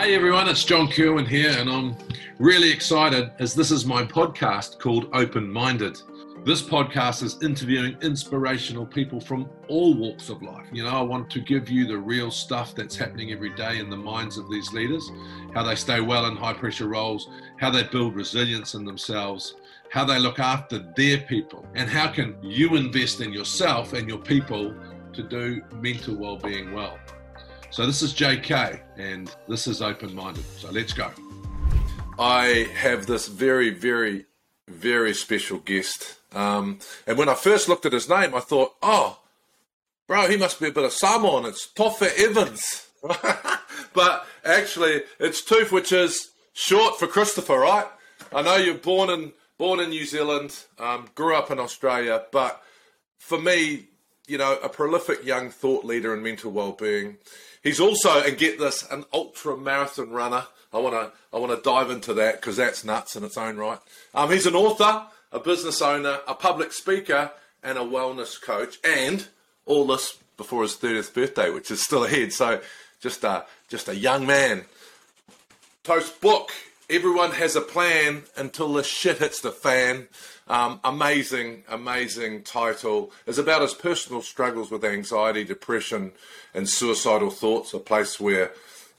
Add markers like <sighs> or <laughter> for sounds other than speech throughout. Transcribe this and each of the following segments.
Hey everyone, it's John Kirwan here, and I'm really excited as this is my podcast called Open Minded. This podcast is interviewing inspirational people from all walks of life. You know, I want to give you the real stuff that's happening every day in the minds of these leaders, how they stay well in high pressure roles, how they build resilience in themselves, how they look after their people, and how can you invest in yourself and your people to do mental well-being well. So this is JK and this is open minded. So let's go. I have this very, very, very special guest. Um, and when I first looked at his name, I thought, oh, bro, he must be a bit of Samoan. It's Tofa Evans. <laughs> but actually, it's Toph, which is short for Christopher, right? I know you're born in born in New Zealand, um, grew up in Australia, but for me, you know, a prolific young thought leader in mental well-being. He's also, and get this, an ultra marathon runner. I want to, I want to dive into that because that's nuts in its own right. Um, he's an author, a business owner, a public speaker, and a wellness coach, and all this before his 30th birthday, which is still ahead. So, just a, just a young man. Toast book. Everyone has a plan until the shit hits the fan. Um, amazing, amazing title. It's about his personal struggles with anxiety, depression, and suicidal thoughts, a place where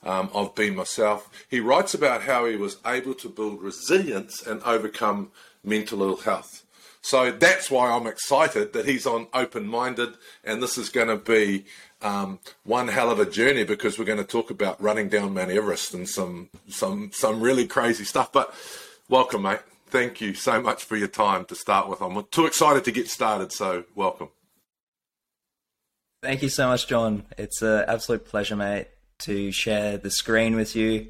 um, I've been myself. He writes about how he was able to build resilience and overcome mental ill health. So that's why I'm excited that he's on open minded, and this is going to be um, one hell of a journey because we're going to talk about running down Mount Everest and some some some really crazy stuff. But welcome, mate thank you so much for your time to start with. I'm too excited to get started, so welcome. Thank you so much, John. It's an absolute pleasure, mate, to share the screen with you.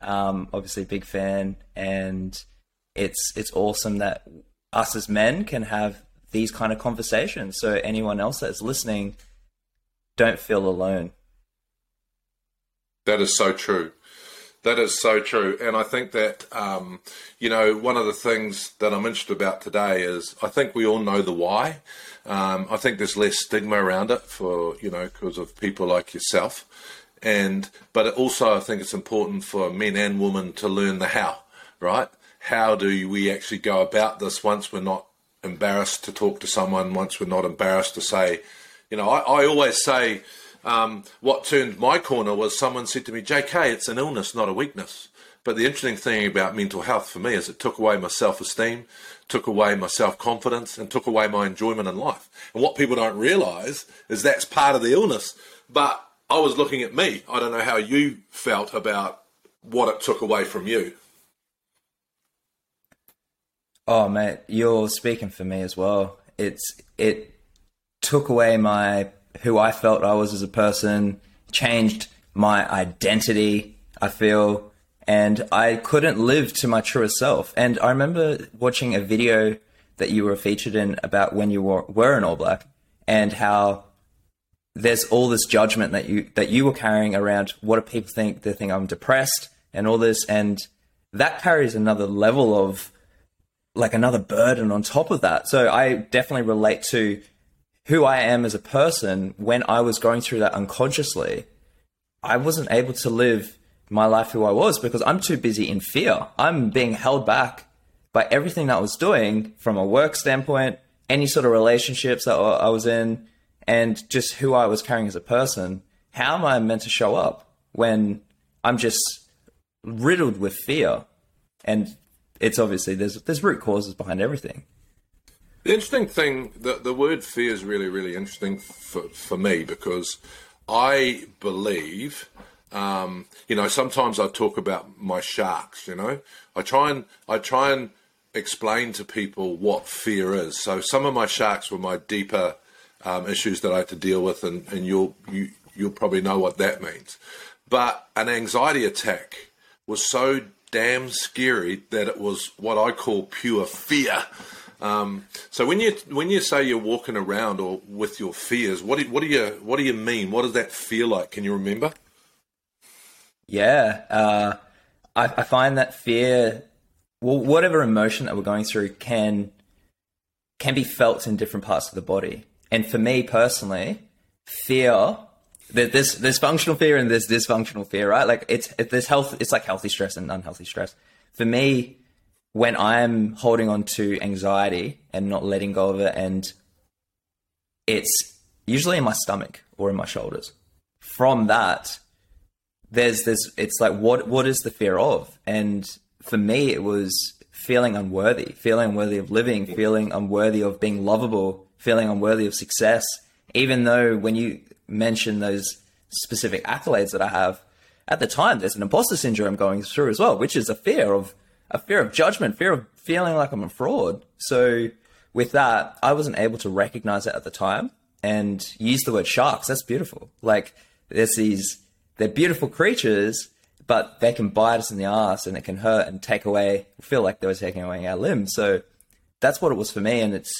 Um, obviously, big fan, and it's it's awesome that us as men can have these kind of conversations. So anyone else that's listening, don't feel alone. That is so true. That is so true. And I think that, um, you know, one of the things that I'm interested about today is I think we all know the why. Um, I think there's less stigma around it for, you know, because of people like yourself. And, but also I think it's important for men and women to learn the how, right? How do we actually go about this once we're not embarrassed to talk to someone, once we're not embarrassed to say, you know, I, I always say, um, what turned my corner was someone said to me, JK, it's an illness, not a weakness. But the interesting thing about mental health for me is it took away my self esteem, took away my self confidence, and took away my enjoyment in life. And what people don't realize is that's part of the illness. But I was looking at me. I don't know how you felt about what it took away from you. Oh, mate, you're speaking for me as well. It's it took away my who I felt I was as a person, changed my identity, I feel, and I couldn't live to my truest self. And I remember watching a video that you were featured in about when you were, were an All Black and how there's all this judgment that you that you were carrying around what do people think they think I'm depressed and all this and that carries another level of like another burden on top of that. So I definitely relate to who I am as a person when I was going through that unconsciously, I wasn't able to live my life who I was because I'm too busy in fear. I'm being held back by everything that I was doing from a work standpoint, any sort of relationships that I was in, and just who I was carrying as a person. How am I meant to show up when I'm just riddled with fear? And it's obviously there's there's root causes behind everything. The interesting thing, the, the word fear is really, really interesting for, for me because I believe, um, you know, sometimes I talk about my sharks, you know, I try and, I try and explain to people what fear is. So some of my sharks were my deeper um, issues that I had to deal with and, and you'll, you, you'll probably know what that means. But an anxiety attack was so damn scary that it was what I call pure fear. Um, so when you when you say you're walking around or with your fears, what do, what do you what do you mean? What does that feel like? Can you remember? Yeah, uh, I, I find that fear, well, whatever emotion that we're going through, can can be felt in different parts of the body. And for me personally, fear, there's there's functional fear and there's dysfunctional fear, right? Like it's it, there's health. It's like healthy stress and unhealthy stress. For me, when I'm holding on to anxiety and not letting go of it, and it's usually in my stomach or in my shoulders. From that, there's this. it's like what what is the fear of? And for me, it was feeling unworthy, feeling unworthy of living, feeling unworthy of being lovable, feeling unworthy of success. Even though when you mention those specific accolades that I have, at the time there's an imposter syndrome going through as well, which is a fear of a fear of judgment, fear of feeling like I'm a fraud. So with that, I wasn't able to recognize it at the time and use the word sharks. That's beautiful. Like there's these, they're beautiful creatures, but they can bite us in the ass and it can hurt and take away, feel like they were taking away our limbs. So that's what it was for me. And it's,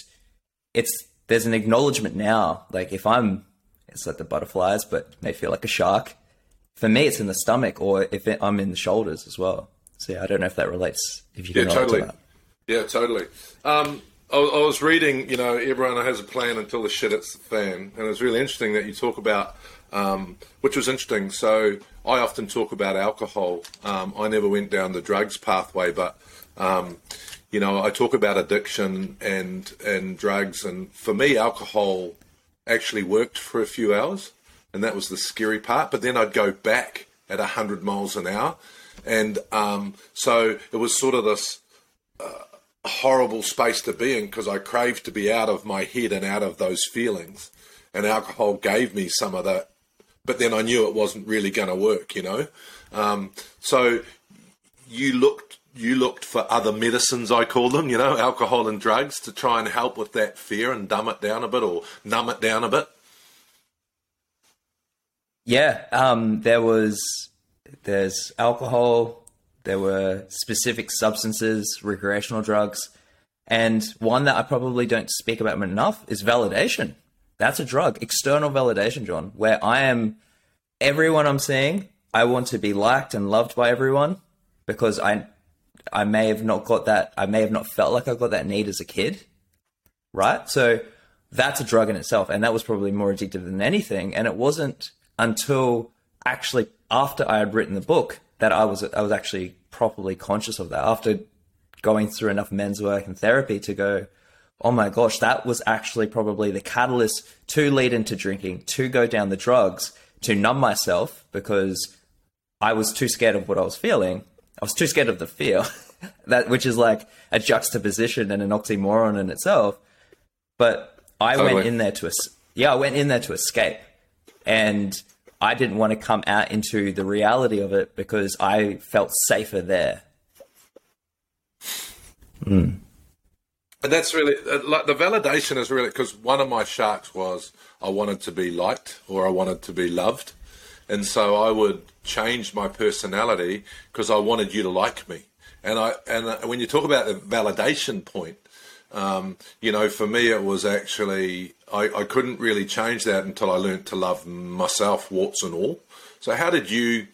it's, there's an acknowledgement now. Like if I'm, it's like the butterflies, but may feel like a shark. For me, it's in the stomach or if it, I'm in the shoulders as well. So yeah, I don't know if that relates. If you yeah, totally. To yeah, totally. Um, I, I, was reading, you know, everyone has a plan until the shit hits the fan, and it's really interesting that you talk about, um, which was interesting. So I often talk about alcohol. Um, I never went down the drugs pathway, but um, you know, I talk about addiction and and drugs, and for me, alcohol actually worked for a few hours, and that was the scary part. But then I'd go back at hundred miles an hour, and um, so it was sort of this. Uh, horrible space to be in because I craved to be out of my head and out of those feelings. And alcohol gave me some of that, but then I knew it wasn't really going to work, you know. Um, so you looked you looked for other medicines, I call them, you know, alcohol and drugs to try and help with that fear and dumb it down a bit or numb it down a bit. Yeah, um, there was there's alcohol, there were specific substances, recreational drugs. And one that I probably don't speak about enough is validation. That's a drug, external validation, John, where I am everyone I'm seeing, I want to be liked and loved by everyone because I I may have not got that I may have not felt like I got that need as a kid. Right? So that's a drug in itself and that was probably more addictive than anything and it wasn't until actually after I had written the book that I was I was actually properly conscious of that after going through enough men's work and therapy to go, oh my gosh, that was actually probably the catalyst to lead into drinking, to go down the drugs, to numb myself because I was too scared of what I was feeling. I was too scared of the fear, <laughs> that which is like a juxtaposition and an oxymoron in itself. But I totally. went in there to yeah, I went in there to escape, and I didn't want to come out into the reality of it because I felt safer there. Mm. And that's really uh, like the validation is really because one of my sharks was I wanted to be liked or I wanted to be loved, and so I would change my personality because I wanted you to like me. And I and uh, when you talk about the validation point, um, you know, for me, it was actually, I, I, couldn't really change that until I learned to love myself, warts and all. So, how did you,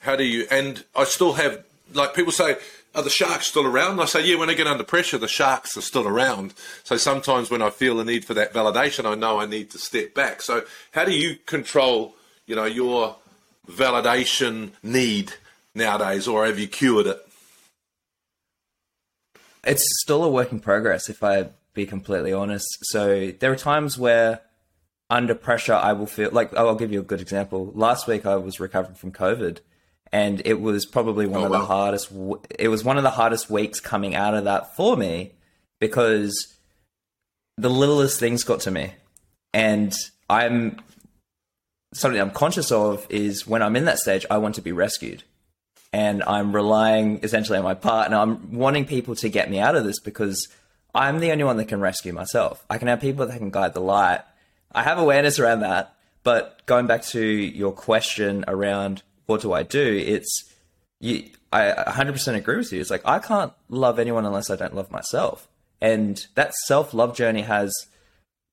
how do you, and I still have, like people say, are the sharks still around? And I say, yeah, when I get under pressure, the sharks are still around. So sometimes when I feel the need for that validation, I know I need to step back. So, how do you control, you know, your validation need nowadays, or have you cured it? It's still a work in progress, if I be completely honest. So there are times where under pressure, I will feel like I'll give you a good example. Last week, I was recovering from COVID, and it was probably one oh, of wow. the hardest. It was one of the hardest weeks coming out of that for me because the littlest things got to me, and I'm something I'm conscious of is when I'm in that stage, I want to be rescued and I'm relying essentially on my partner. I'm wanting people to get me out of this because I'm the only one that can rescue myself. I can have people that can guide the light. I have awareness around that. But going back to your question around what do I do, it's you, I 100% agree with you. It's like I can't love anyone unless I don't love myself. And that self love journey has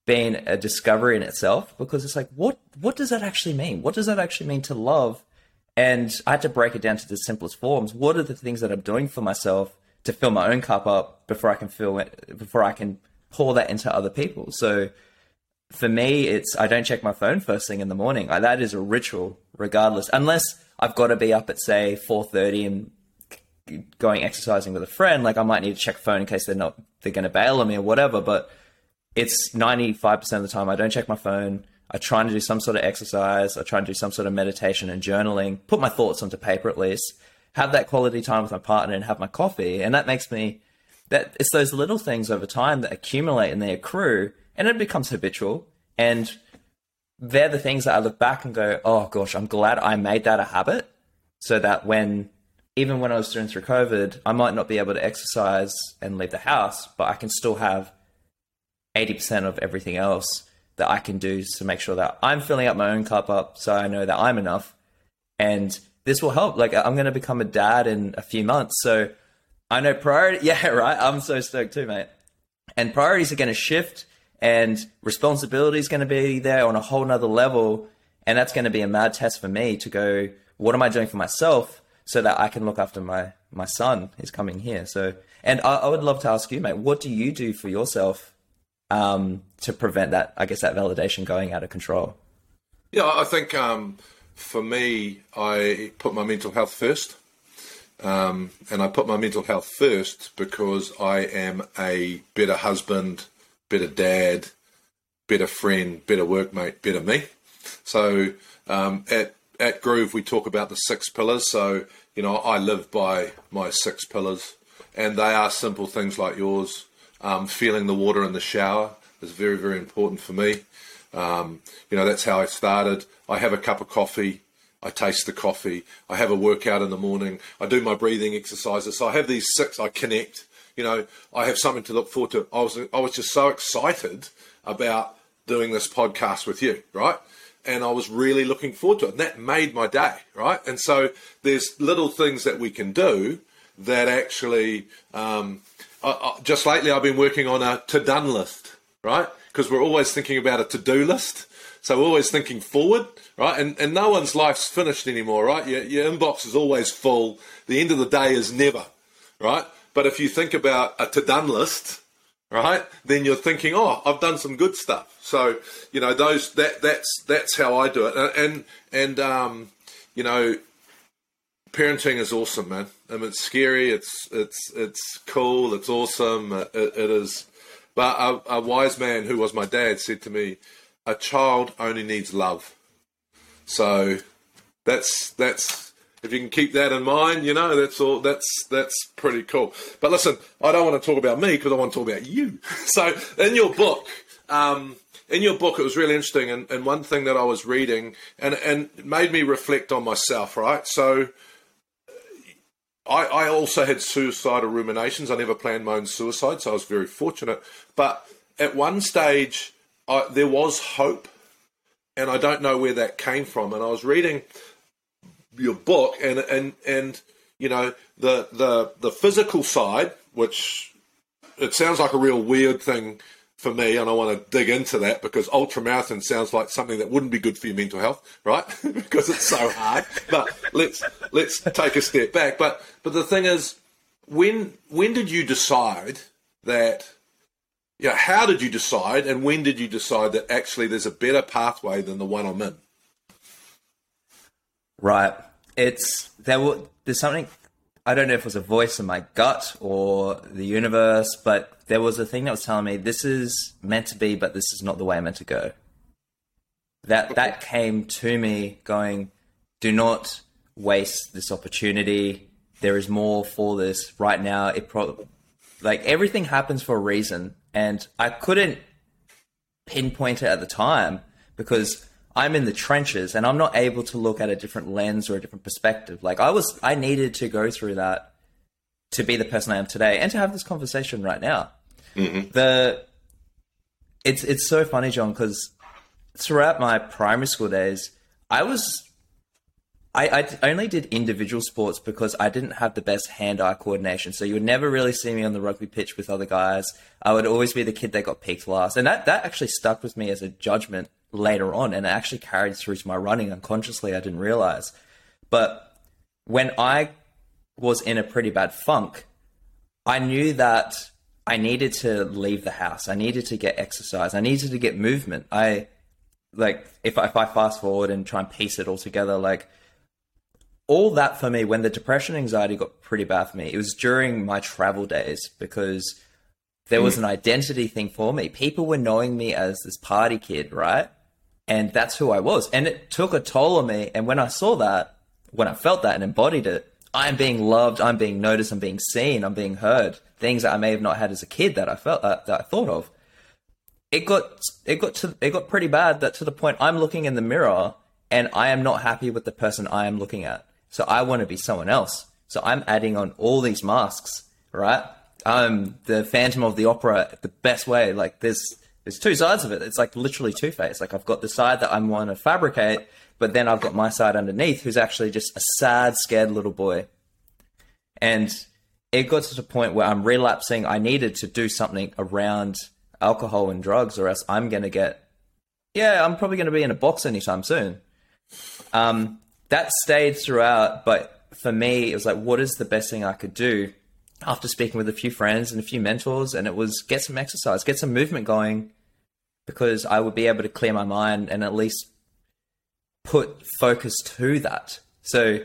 been a discovery in itself because it's like, what, what does that actually mean? What does that actually mean to love and I had to break it down to the simplest forms. What are the things that I'm doing for myself to fill my own cup up before I can fill it, before I can pour that into other people? So for me, it's I don't check my phone first thing in the morning. That is a ritual, regardless, unless I've got to be up at say four thirty and going exercising with a friend. Like I might need to check phone in case they're not they're going to bail on me or whatever. But it's ninety five percent of the time I don't check my phone. I try to do some sort of exercise. I try and do some sort of meditation and journaling. Put my thoughts onto paper at least. Have that quality time with my partner and have my coffee, and that makes me. That it's those little things over time that accumulate and they accrue, and it becomes habitual. And they're the things that I look back and go, "Oh gosh, I'm glad I made that a habit." So that when even when I was doing through COVID, I might not be able to exercise and leave the house, but I can still have 80% of everything else that I can do to make sure that I'm filling up my own cup up so I know that I'm enough. And this will help. Like, I'm going to become a dad in a few months. So I know priority. <laughs> Yeah, right. I'm so stoked too, mate. And priorities are going to shift and responsibility is going to be there on a whole nother level. And that's going to be a mad test for me to go, what am I doing for myself so that I can look after my, my son who's coming here? So, and I, I would love to ask you, mate, what do you do for yourself um, to prevent that, I guess, that validation going out of control? Yeah, I think um, for me, I put my mental health first. Um, and I put my mental health first because I am a better husband, better dad, better friend, better workmate, better me. So um, at at Groove we talk about the six pillars. So you know I live by my six pillars, and they are simple things like yours. Um, feeling the water in the shower is very, very important for me. Um, you know, that's how I started. I have a cup of coffee. I taste the coffee. I have a workout in the morning. I do my breathing exercises. So I have these six. I connect. You know, I have something to look forward to. I was I was just so excited about doing this podcast with you, right? And I was really looking forward to it. And that made my day, right? And so there's little things that we can do that actually um, Just lately I've been working on a to done list, right? Because we're always thinking about a to do list. So we're always thinking forward, right? And, and no one's life's finished anymore, right? Your, your inbox is always full. The end of the day is never, right? But if you think about a to done list, right, then you're thinking, oh, I've done some good stuff. So you know those that that's that's how I do it. And and, and um, you know parenting is awesome, man. I mean, it's scary. It's it's it's cool. It's awesome. It, it is. But a, a, wise man who was my dad said to me, "A child only needs love." So that's that's if you can keep that in mind, you know, that's all. That's that's pretty cool. But listen, I don't want to talk about me because I want to talk about you. <laughs> So in your book. Um, in your book, it was really interesting, and, and one thing that I was reading, and and made me reflect on myself. Right, so I, I also had suicidal ruminations. I never planned my own suicide, so I was very fortunate. But at one stage, I, there was hope, and I don't know where that came from. And I was reading your book, and and and you know the the the physical side, which it sounds like a real weird thing for me, and I want to dig into that because ultramarathon sounds like something that wouldn't be good for your mental health, right? <laughs> because it's so hard. But let's let's take a step back. But but the thing is, when when did you decide that? Yeah, how did you decide, and when did you decide that actually there's a better pathway than the one I'm in? Right. It's there. Will, there's something I don't know if it was a voice in my gut or the universe, but there was a thing that was telling me this is meant to be, but this is not the way I'm meant to go. That that came to me going, do not waste this opportunity. There is more for this right now. It pro- like everything happens for a reason, and I couldn't pinpoint it at the time because I'm in the trenches and I'm not able to look at a different lens or a different perspective. Like I was, I needed to go through that to be the person I am today and to have this conversation right now. Mm-hmm. The it's it's so funny, John, because throughout my primary school days, I was I, I only did individual sports because I didn't have the best hand-eye coordination. So you would never really see me on the rugby pitch with other guys. I would always be the kid that got picked last, and that that actually stuck with me as a judgment later on, and it actually carried through to my running unconsciously. I didn't realize, but when I was in a pretty bad funk, I knew that I needed to leave the house. I needed to get exercise. I needed to get movement. I like if I, if I fast forward and try and piece it all together, like all that for me when the depression anxiety got pretty bad for me. It was during my travel days because there was hmm. an identity thing for me. People were knowing me as this party kid, right? And that's who I was. And it took a toll on me. And when I saw that, when I felt that and embodied it, I'm being loved, I'm being noticed, I'm being seen, I'm being heard. Things that I may have not had as a kid that I felt uh, that I thought of. It got it got to it got pretty bad that to the point I'm looking in the mirror and I am not happy with the person I am looking at. So I want to be someone else. So I'm adding on all these masks, right? I'm the Phantom of the Opera the best way. Like there's there's two sides of it. It's like literally two faced. Like I've got the side that I'm want to fabricate, but then I've got my side underneath who's actually just a sad, scared little boy. And it got to the point where I'm relapsing. I needed to do something around alcohol and drugs, or else I'm going to get, yeah, I'm probably going to be in a box anytime soon. Um, that stayed throughout, but for me, it was like, what is the best thing I could do? After speaking with a few friends and a few mentors, and it was get some exercise, get some movement going, because I would be able to clear my mind and at least put focus to that. So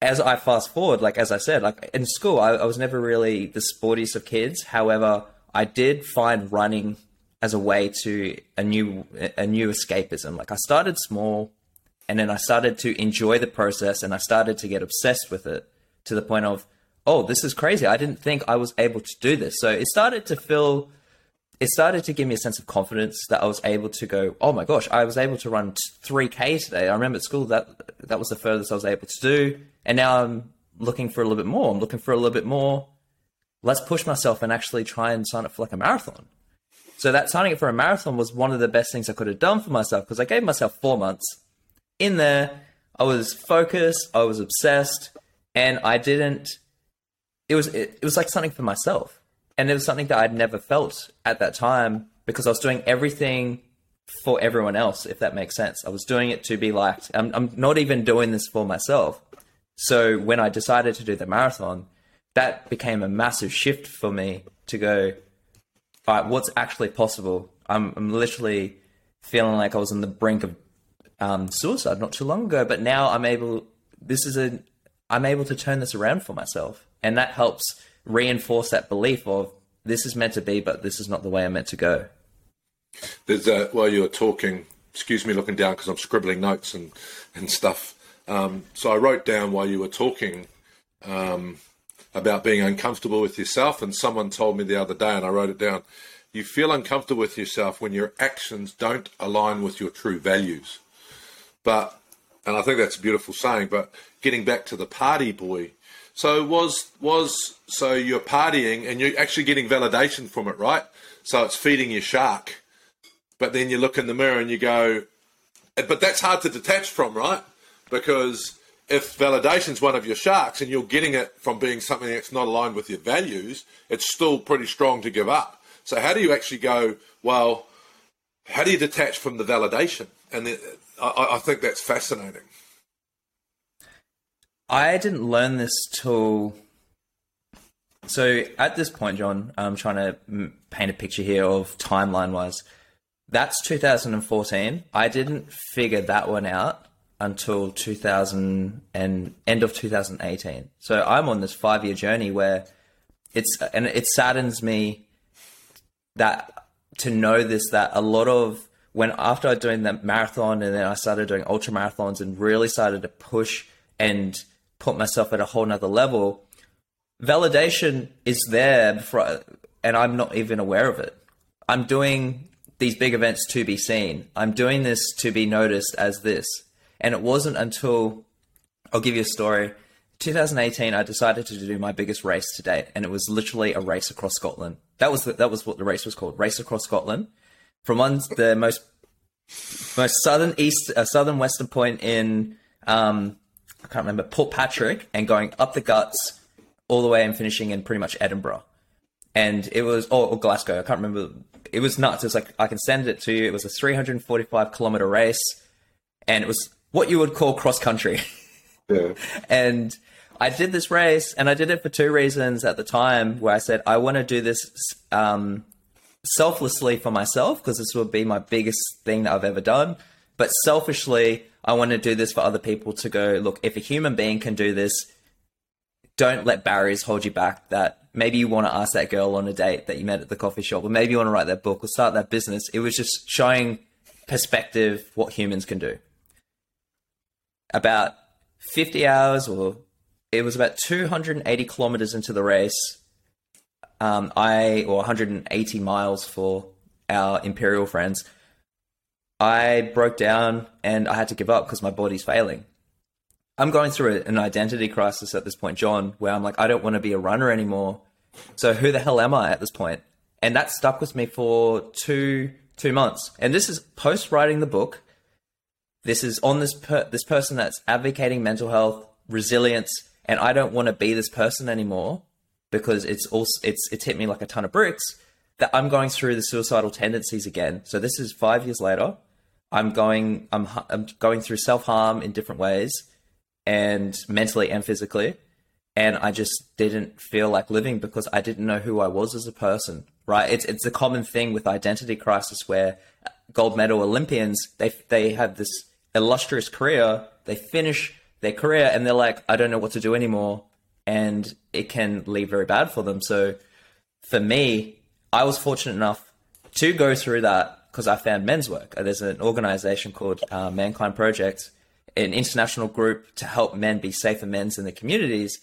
as I fast forward, like as I said, like in school, I, I was never really the sportiest of kids. However, I did find running as a way to a new a new escapism. Like I started small, and then I started to enjoy the process, and I started to get obsessed with it to the point of, oh, this is crazy. I didn't think I was able to do this. So it started to feel it started to give me a sense of confidence that I was able to go, oh my gosh, I was able to run 3K today. I remember at school that that was the furthest I was able to do. And now I'm looking for a little bit more. I'm looking for a little bit more. Let's push myself and actually try and sign up for like a marathon. So that signing up for a marathon was one of the best things I could have done for myself because I gave myself four months in there. I was focused, I was obsessed, and I didn't. It was it, it was like something for myself and it was something that I'd never felt at that time because I was doing everything for everyone else, if that makes sense. I was doing it to be liked. I'm, I'm not even doing this for myself. So when I decided to do the marathon, that became a massive shift for me to go, all right, what's actually possible? I'm, I'm literally feeling like I was on the brink of um, suicide not too long ago, but now I'm able. This is a. I'm able to turn this around for myself, and that helps reinforce that belief of this is meant to be, but this is not the way I'm meant to go. There's a, while you were talking, excuse me looking down because I'm scribbling notes and, and stuff. Um, so I wrote down while you were talking um, about being uncomfortable with yourself, and someone told me the other day, and I wrote it down. You feel uncomfortable with yourself when your actions don't align with your true values. But, and I think that's a beautiful saying, but getting back to the party boy, so was was so you're partying and you're actually getting validation from it, right? So it's feeding your shark. But then you look in the mirror and you go, eh, but that's hard to detach from, right? Because if validation's one of your sharks and you're getting it from being something that's not aligned with your values, it's still pretty strong to give up. So how do you actually go, well, how do you detach from the validation? And the, I, I think that's fascinating. I didn't learn this till. So at this point, John, I'm trying to paint a picture here of timeline wise. That's 2014. I didn't figure that one out until 2000 and end of 2018. So I'm on this five year journey where it's and it saddens me that to know this that a lot of when after I doing the marathon and then I started doing ultra marathons and really started to push and put myself at a whole nother level, validation is there before, and I'm not even aware of it. I'm doing these big events to be seen. I'm doing this to be noticed as this. And it wasn't until I'll give you a story. 2018, I decided to do my biggest race to date, and it was literally a race across Scotland. That was the, that was what the race was called, race across Scotland, from one the most most southern east, uh, southern western point in um, I can't remember Portpatrick and going up the guts all the way and finishing in pretty much Edinburgh. And it was or, or Glasgow. I can't remember. It was nuts. It was like I can send it to you. It was a 345 kilometer race, and it was what you would call cross country. <laughs> Yeah. and I did this race and I did it for two reasons at the time where I said, I want to do this um, selflessly for myself because this would be my biggest thing that I've ever done. But selfishly, I want to do this for other people to go, look, if a human being can do this, don't let barriers hold you back. That maybe you want to ask that girl on a date that you met at the coffee shop, or maybe you want to write that book or start that business. It was just showing perspective what humans can do. About 50 hours, or it was about 280 kilometers into the race. Um, I, or 180 miles for our Imperial friends. I broke down and I had to give up because my body's failing. I'm going through an identity crisis at this point, John, where I'm like, I don't want to be a runner anymore. So who the hell am I at this point? And that stuck with me for two two months. And this is post writing the book. This is on this per- this person that's advocating mental health, resilience, and I don't want to be this person anymore because it's also it's it's hit me like a ton of bricks that I'm going through the suicidal tendencies again. So this is 5 years later. I'm going I'm I'm going through self-harm in different ways and mentally and physically. And I just didn't feel like living because I didn't know who I was as a person. Right? It's it's a common thing with identity crisis where gold medal Olympians they they have this illustrious career. They finish their career and they're like, I don't know what to do anymore, and it can leave very bad for them. So for me, I was fortunate enough to go through that because I found men's work. There's an organization called uh, Mankind Project an international group to help men be safer men in the communities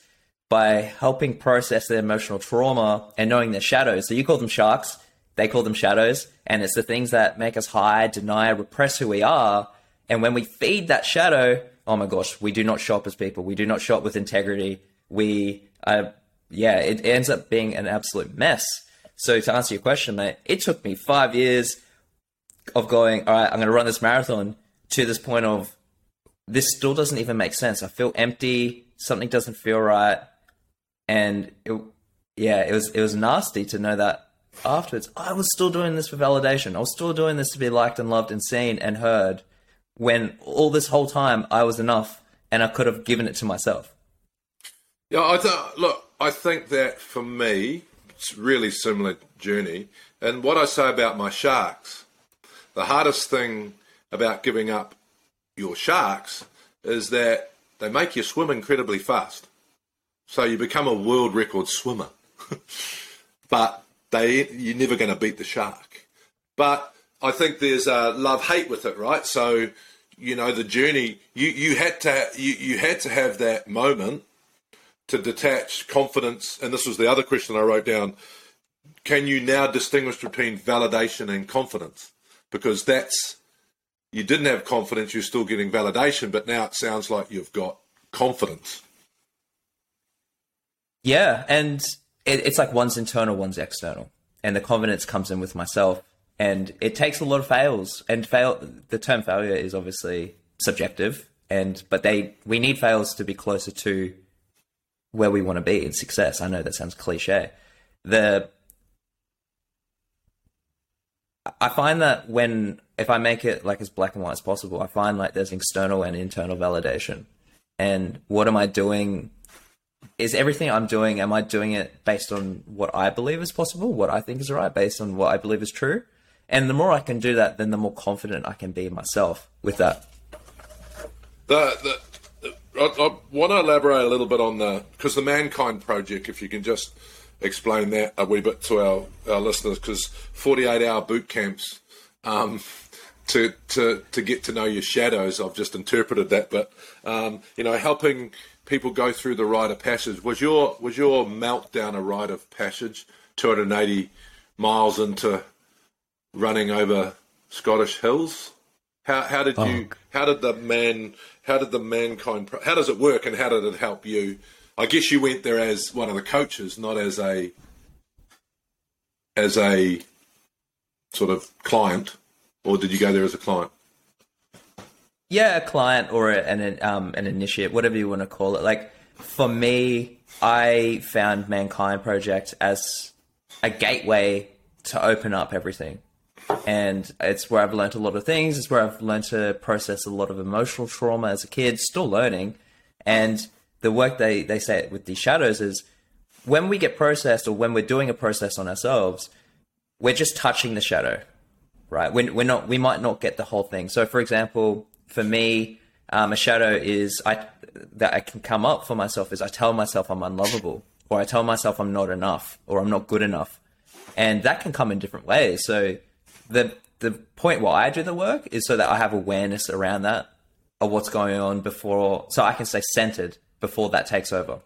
by helping process their emotional trauma and knowing their shadows. So you call them sharks, they call them shadows, and it's the things that make us hide, deny, repress who we are. And when we feed that shadow, oh my gosh, we do not shop as people. We do not shop with integrity. We, uh, yeah, it ends up being an absolute mess. So to answer your question, mate, it took me five years of going, all right, I'm going to run this marathon to this point of this still doesn't even make sense. I feel empty. Something doesn't feel right, and it, yeah, it was it was nasty to know that afterwards. Oh, I was still doing this for validation. I was still doing this to be liked and loved and seen and heard. When all this whole time I was enough, and I could have given it to myself. Yeah, I th- look. I think that for me, it's really similar journey. And what I say about my sharks, the hardest thing about giving up your sharks is that they make you swim incredibly fast. So you become a world record swimmer. <laughs> but they you're never going to beat the shark. But I think there's a love hate with it, right? So you know the journey you you had to you, you had to have that moment to detach confidence and this was the other question I wrote down can you now distinguish between validation and confidence because that's you didn't have confidence, you're still getting validation, but now it sounds like you've got confidence. Yeah, and it, it's like one's internal, one's external, and the confidence comes in with myself, and it takes a lot of fails. And fail, the term failure is obviously subjective, and but they we need fails to be closer to where we want to be in success. I know that sounds cliche. The I find that when if I make it like as black and white as possible, I find like there's external and internal validation. And what am I doing? Is everything I'm doing, am I doing it based on what I believe is possible, what I think is right, based on what I believe is true? And the more I can do that, then the more confident I can be myself with that. The, the, I, I want to elaborate a little bit on the because the Mankind Project, if you can just explain that a wee bit to our, our listeners, because 48 hour boot camps um, to to to get to know your shadows. I've just interpreted that, but um, you know, helping people go through the rite of passage. Was your was your meltdown a rite of passage? 280 miles into running over Scottish hills. How how did you oh. how did the man how did the mankind how does it work and how did it help you? I guess you went there as one of the coaches, not as a as a sort of client or did you go there as a client? Yeah, a client or an um, an initiate, whatever you want to call it. Like for me, I found Mankind Project as a gateway to open up everything. And it's where I've learned a lot of things. It's where I've learned to process a lot of emotional trauma as a kid, still learning. And the work they they say with these shadows is when we get processed or when we're doing a process on ourselves, we're just touching the shadow, right? We're, we're not we might not get the whole thing. So, for example, for me, um, a shadow is I that I can come up for myself is I tell myself I'm unlovable, or I tell myself I'm not enough, or I'm not good enough, and that can come in different ways. So the the point why I do the work is so that I have awareness around that of what's going on before, so I can stay centered before that takes over.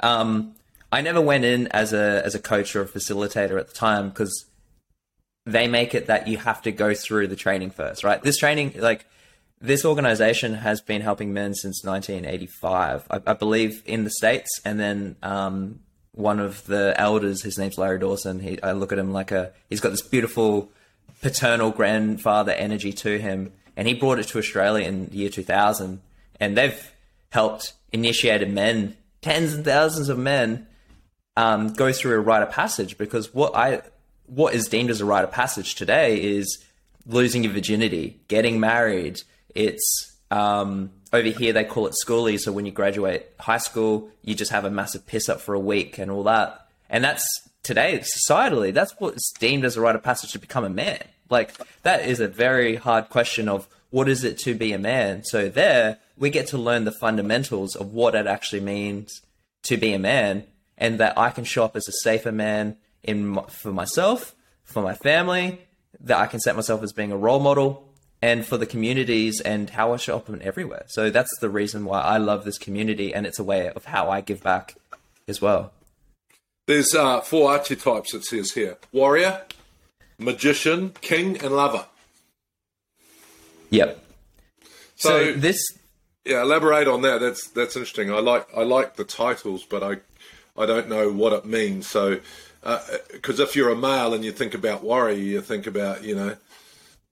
Um, I never went in as a as a coach or a facilitator at the time because they make it that you have to go through the training first, right? This training, like this organization has been helping men since 1985, I, I believe, in the states. And then um, one of the elders, his name's Larry Dawson. He, I look at him like a he's got this beautiful paternal grandfather energy to him, and he brought it to Australia in the year 2000, and they've helped initiated men, tens and thousands of men, um, go through a rite of passage because what I what is deemed as a rite of passage today is losing your virginity, getting married, it's um, over here they call it schoolie. So when you graduate high school, you just have a massive piss up for a week and all that. And that's today societally, that's what's deemed as a rite of passage to become a man. Like that is a very hard question of what is it to be a man. So there we get to learn the fundamentals of what it actually means to be a man, and that I can show up as a safer man in for myself, for my family, that I can set myself as being a role model and for the communities and how I show up in everywhere. So that's the reason why I love this community, and it's a way of how I give back as well. There's uh, four archetypes it says here: warrior, magician, king, and lover. Yep. So, so this, yeah, elaborate on that. That's that's interesting. I like I like the titles, but I I don't know what it means. So because uh, if you're a male and you think about warrior, you think about you know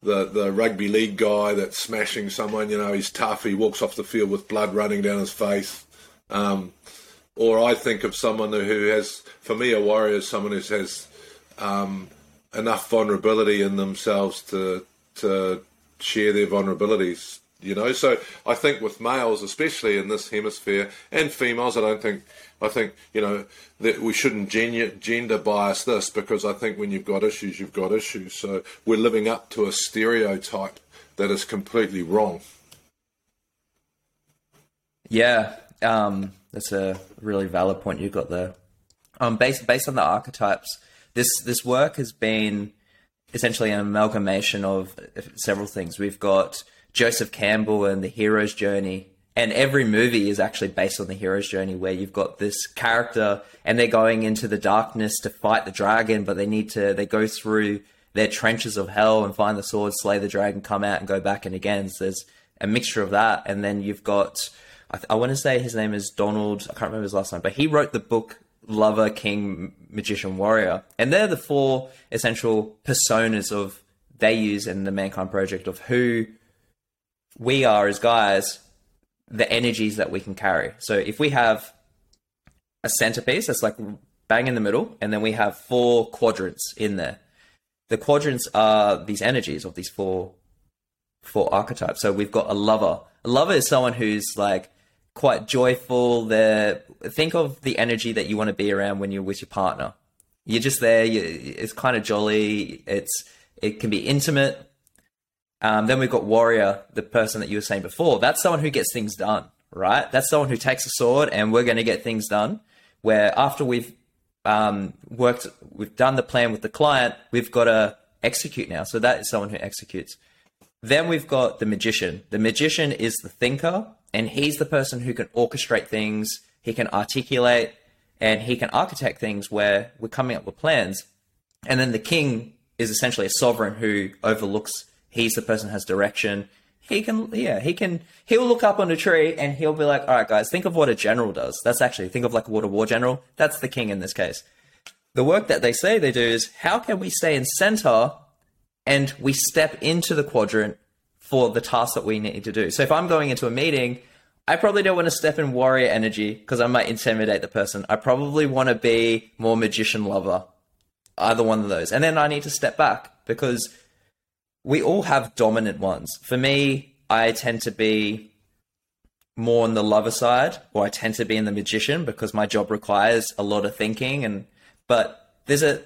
the the rugby league guy that's smashing someone. You know, he's tough. He walks off the field with blood running down his face. Um, or I think of someone who has, for me, a warrior is someone who has um, enough vulnerability in themselves to to share their vulnerabilities. You know, so I think with males, especially in this hemisphere, and females, I don't think I think you know that we shouldn't gender bias this because I think when you've got issues, you've got issues. So we're living up to a stereotype that is completely wrong. Yeah, um, that's a really valid point you've got there. Um, based based on the archetypes, this this work has been essentially an amalgamation of several things. We've got Joseph Campbell and the hero's journey. And every movie is actually based on the hero's journey where you've got this character and they're going into the darkness to fight the dragon but they need to they go through their trenches of hell and find the sword slay the dragon come out and go back and again. So there's a mixture of that. And then you've got i, I want to say his name is donald i can't remember his last name but he wrote the book lover king magician warrior. And they're the four essential personas of they use in the mankind project of who we are as guys the energies that we can carry. So if we have a centerpiece that's like bang in the middle, and then we have four quadrants in there. The quadrants are these energies of these four four archetypes. So we've got a lover. A lover is someone who's like quite joyful. They're think of the energy that you want to be around when you're with your partner. You're just there. You, it's kind of jolly. It's it can be intimate. Um, then we've got Warrior, the person that you were saying before. That's someone who gets things done, right? That's someone who takes a sword and we're going to get things done. Where after we've um, worked, we've done the plan with the client, we've got to execute now. So that is someone who executes. Then we've got the magician. The magician is the thinker, and he's the person who can orchestrate things, he can articulate, and he can architect things where we're coming up with plans. And then the king is essentially a sovereign who overlooks He's the person who has direction. He can, yeah, he can, he'll look up on a tree and he'll be like, all right, guys, think of what a general does. That's actually, think of like what a war general. That's the king in this case. The work that they say they do is how can we stay in center and we step into the quadrant for the task that we need to do. So if I'm going into a meeting, I probably don't want to step in warrior energy because I might intimidate the person. I probably want to be more magician lover, either one of those. And then I need to step back because we all have dominant ones. For me, I tend to be more on the lover side, or I tend to be in the magician because my job requires a lot of thinking. And but there's a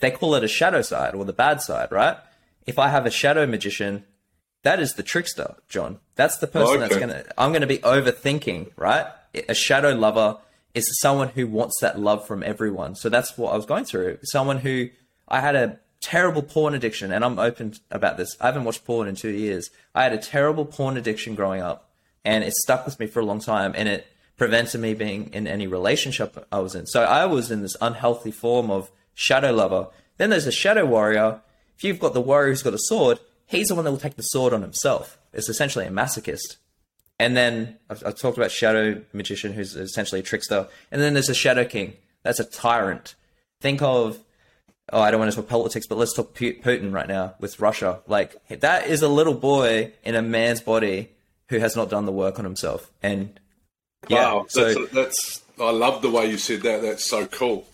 they call it a shadow side or the bad side, right? If I have a shadow magician, that is the trickster, John. That's the person okay. that's gonna. I'm gonna be overthinking, right? A shadow lover is someone who wants that love from everyone. So that's what I was going through. Someone who I had a terrible porn addiction, and I'm open about this. I haven't watched porn in two years. I had a terrible porn addiction growing up, and it stuck with me for a long time, and it prevented me being in any relationship I was in. So I was in this unhealthy form of shadow lover. Then there's a shadow warrior. If you've got the warrior who's got a sword, he's the one that will take the sword on himself. It's essentially a masochist. And then I've, I've, talked about Shadow Magician, who's essentially a trickster. And then there's a Shadow King. That's a tyrant. Think of, oh, I don't want to talk politics, but let's talk Putin right now with Russia. Like, that is a little boy in a man's body who has not done the work on himself. And yeah, wow, so, that's, that's, I love the way you said that. That's so cool.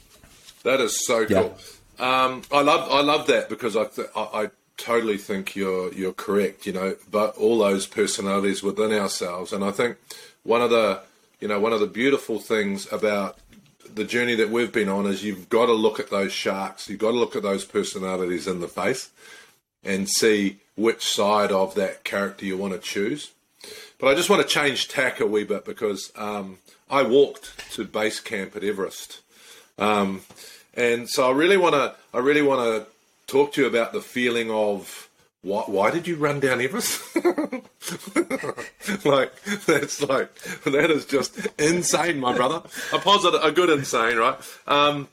That is so cool. Yeah. Um, I love, I love that because I, th- I, I totally think you're you're correct. You know, but all those personalities within ourselves, and I think one of the you know one of the beautiful things about the journey that we've been on is you've got to look at those sharks. You've got to look at those personalities in the face and see which side of that character you want to choose. But I just want to change tack a wee bit because um, I walked to base camp at Everest, um, and so I really want to I really want to talk to you about the feeling of why, why did you run down Everest? <laughs> like that's like that is just insane, my brother. A positive, a good insane, right? Um,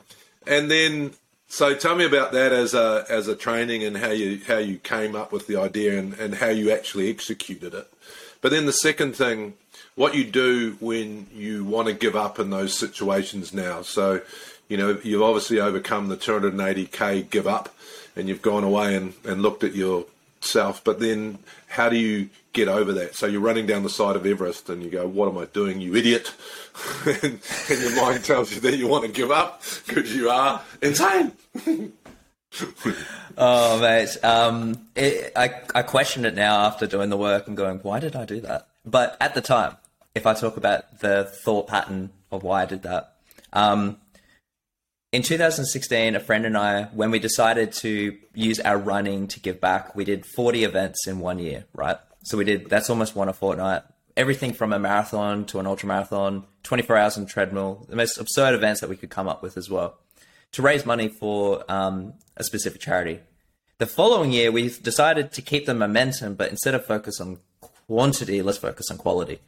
and then, so tell me about that as a as a training and how you how you came up with the idea and, and how you actually executed it. But then the second thing, what you do when you want to give up in those situations now. So, you know, you've obviously overcome the 280k give up and you've gone away and, and looked at yourself, but then how do you get over that? So you're running down the side of Everest and you go, What am I doing, you idiot? <laughs> and, and your mind tells you that you want to give up because you are insane. <laughs> oh, mate. Um, it, I, I question it now after doing the work and going, Why did I do that? But at the time, if I talk about the thought pattern of why I did that, um, in 2016, a friend and I, when we decided to use our running to give back, we did 40 events in one year, right? So we did, that's almost one a fortnight. Everything from a marathon to an ultra marathon, 24 hours on treadmill, the most absurd events that we could come up with as well to raise money for um, a specific charity. The following year, we decided to keep the momentum, but instead of focus on quantity, let's focus on quality.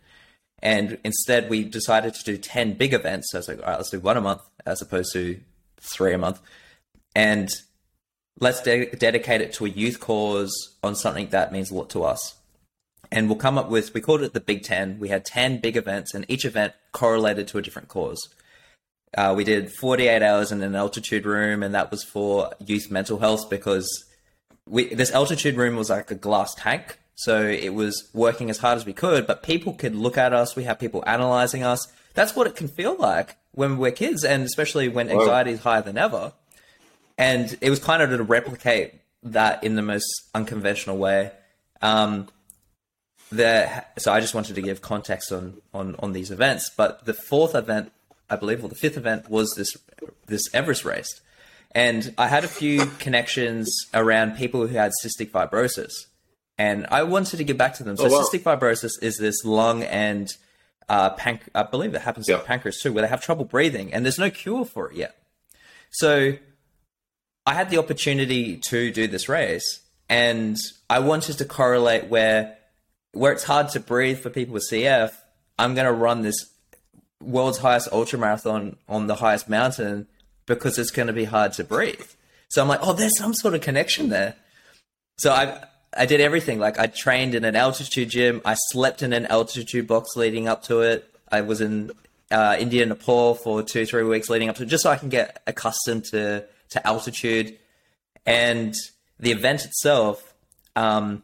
And instead, we decided to do 10 big events. So I was like, all right, let's do one a month as opposed to three a month, and let's de- dedicate it to a youth cause on something that means a lot to us. And we'll come up with, we called it the Big Ten. We had 10 big events, and each event correlated to a different cause. Uh, we did 48 hours in an altitude room, and that was for youth mental health because we, this altitude room was like a glass tank. So it was working as hard as we could, but people could look at us. We have people analyzing us. That's what it can feel like when we're kids, and especially when anxiety is higher than ever. And it was kind of to replicate that in the most unconventional way. Um, the, so I just wanted to give context on, on, on these events. But the fourth event, I believe, or the fifth event was this this Everest race, and I had a few connections around people who had cystic fibrosis, and I wanted to give back to them. So oh, wow. cystic fibrosis is this lung and uh, panc- I believe it happens yeah. to pancreas too, where they have trouble breathing, and there's no cure for it yet. So I had the opportunity to do this race, and I wanted to correlate where where it's hard to breathe for people with CF. I'm going to run this world's highest ultra marathon on the highest mountain because it's going to be hard to breathe. So I'm like, oh, there's some sort of connection there. So I I did everything. Like I trained in an altitude gym. I slept in an altitude box leading up to it. I was in uh, India, Nepal for two, three weeks leading up to it, just so I can get accustomed to to altitude. And the event itself, um,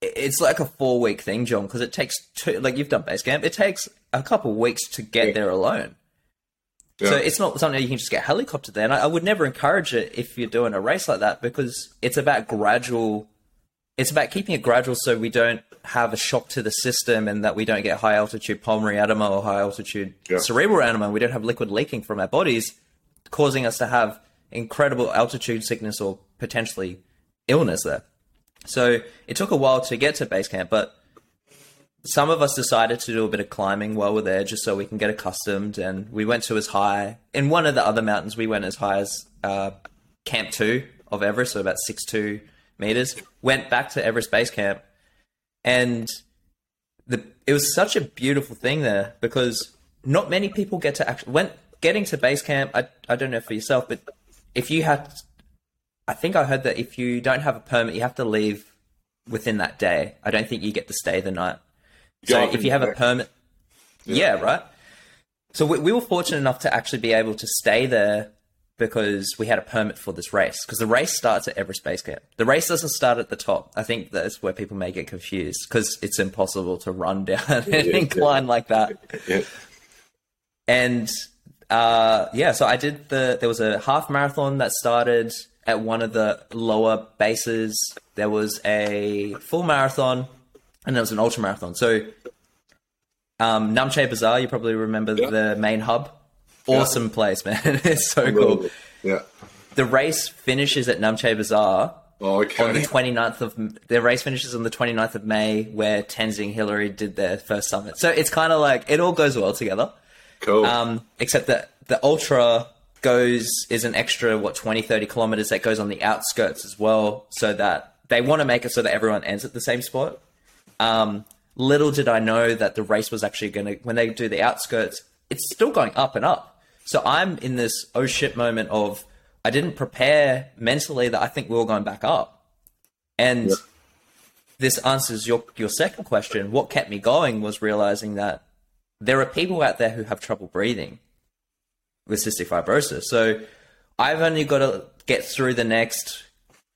it's like a four week thing, John, because it takes two. Like you've done base camp, it takes a couple weeks to get yeah. there alone. Yeah. So it's not something you can just get helicopter there. And I, I, would never encourage it if you're doing a race like that because it's about gradual it's about keeping it gradual so we don't have a shock to the system and that we don't get high altitude pulmonary edema or high altitude Yeah. cerebral edema. We don't have liquid leaking from our bodies, causing us to have incredible altitude sickness or potentially illness there. So it took a while to get to base camp, but some of us decided to do a bit of climbing while we're there just so we can get accustomed. And we went to as high in one of the other mountains, we went as high as uh, Camp 2 of Everest, so about 6'2 meters. Went back to Everest Base Camp, and the it was such a beautiful thing there because not many people get to actually when getting to base camp. I I don't know for yourself, but if you had, I think I heard that if you don't have a permit, you have to leave within that day. I don't think you get to stay the night. So if you have a permit, yeah, right. So we, we were fortunate enough to actually be able to stay there because we had a permit for this race. Because the race starts at Everest Base Camp. The race doesn't start at the top. I think that's where people may get confused because it's impossible to run <laughs> down an yeah. incline like that. Yeah. And uh, yeah, so I did the. There was a half marathon that started at one of the lower bases. There was a full marathon, and it was an ultra marathon. So, um, Namche Bazaar, you probably remember Yeah. the main hub. Awesome place, man. <laughs> it's so cool. Yeah. The race finishes at Namche Bazaar Oh, okay. on the 29th of the race finishes on the 29th of May where Tenzing Hillary did their first summit. So it's kind of like it all goes well together. cool. Um, except that the ultra goes is an extra what 20 30 kilometers that goes on the outskirts as well so that they want to make it so that everyone ends at the same spot um, little did i know that the race was actually going to when they do the outskirts it's still going up and up. So i'm in this oh shit moment of i didn't prepare mentally that i think we're all going back up. And this answers your your second question. What kept me going was realizing that there are people out there who have trouble breathing with cystic fibrosis. So I've only got to get through the next,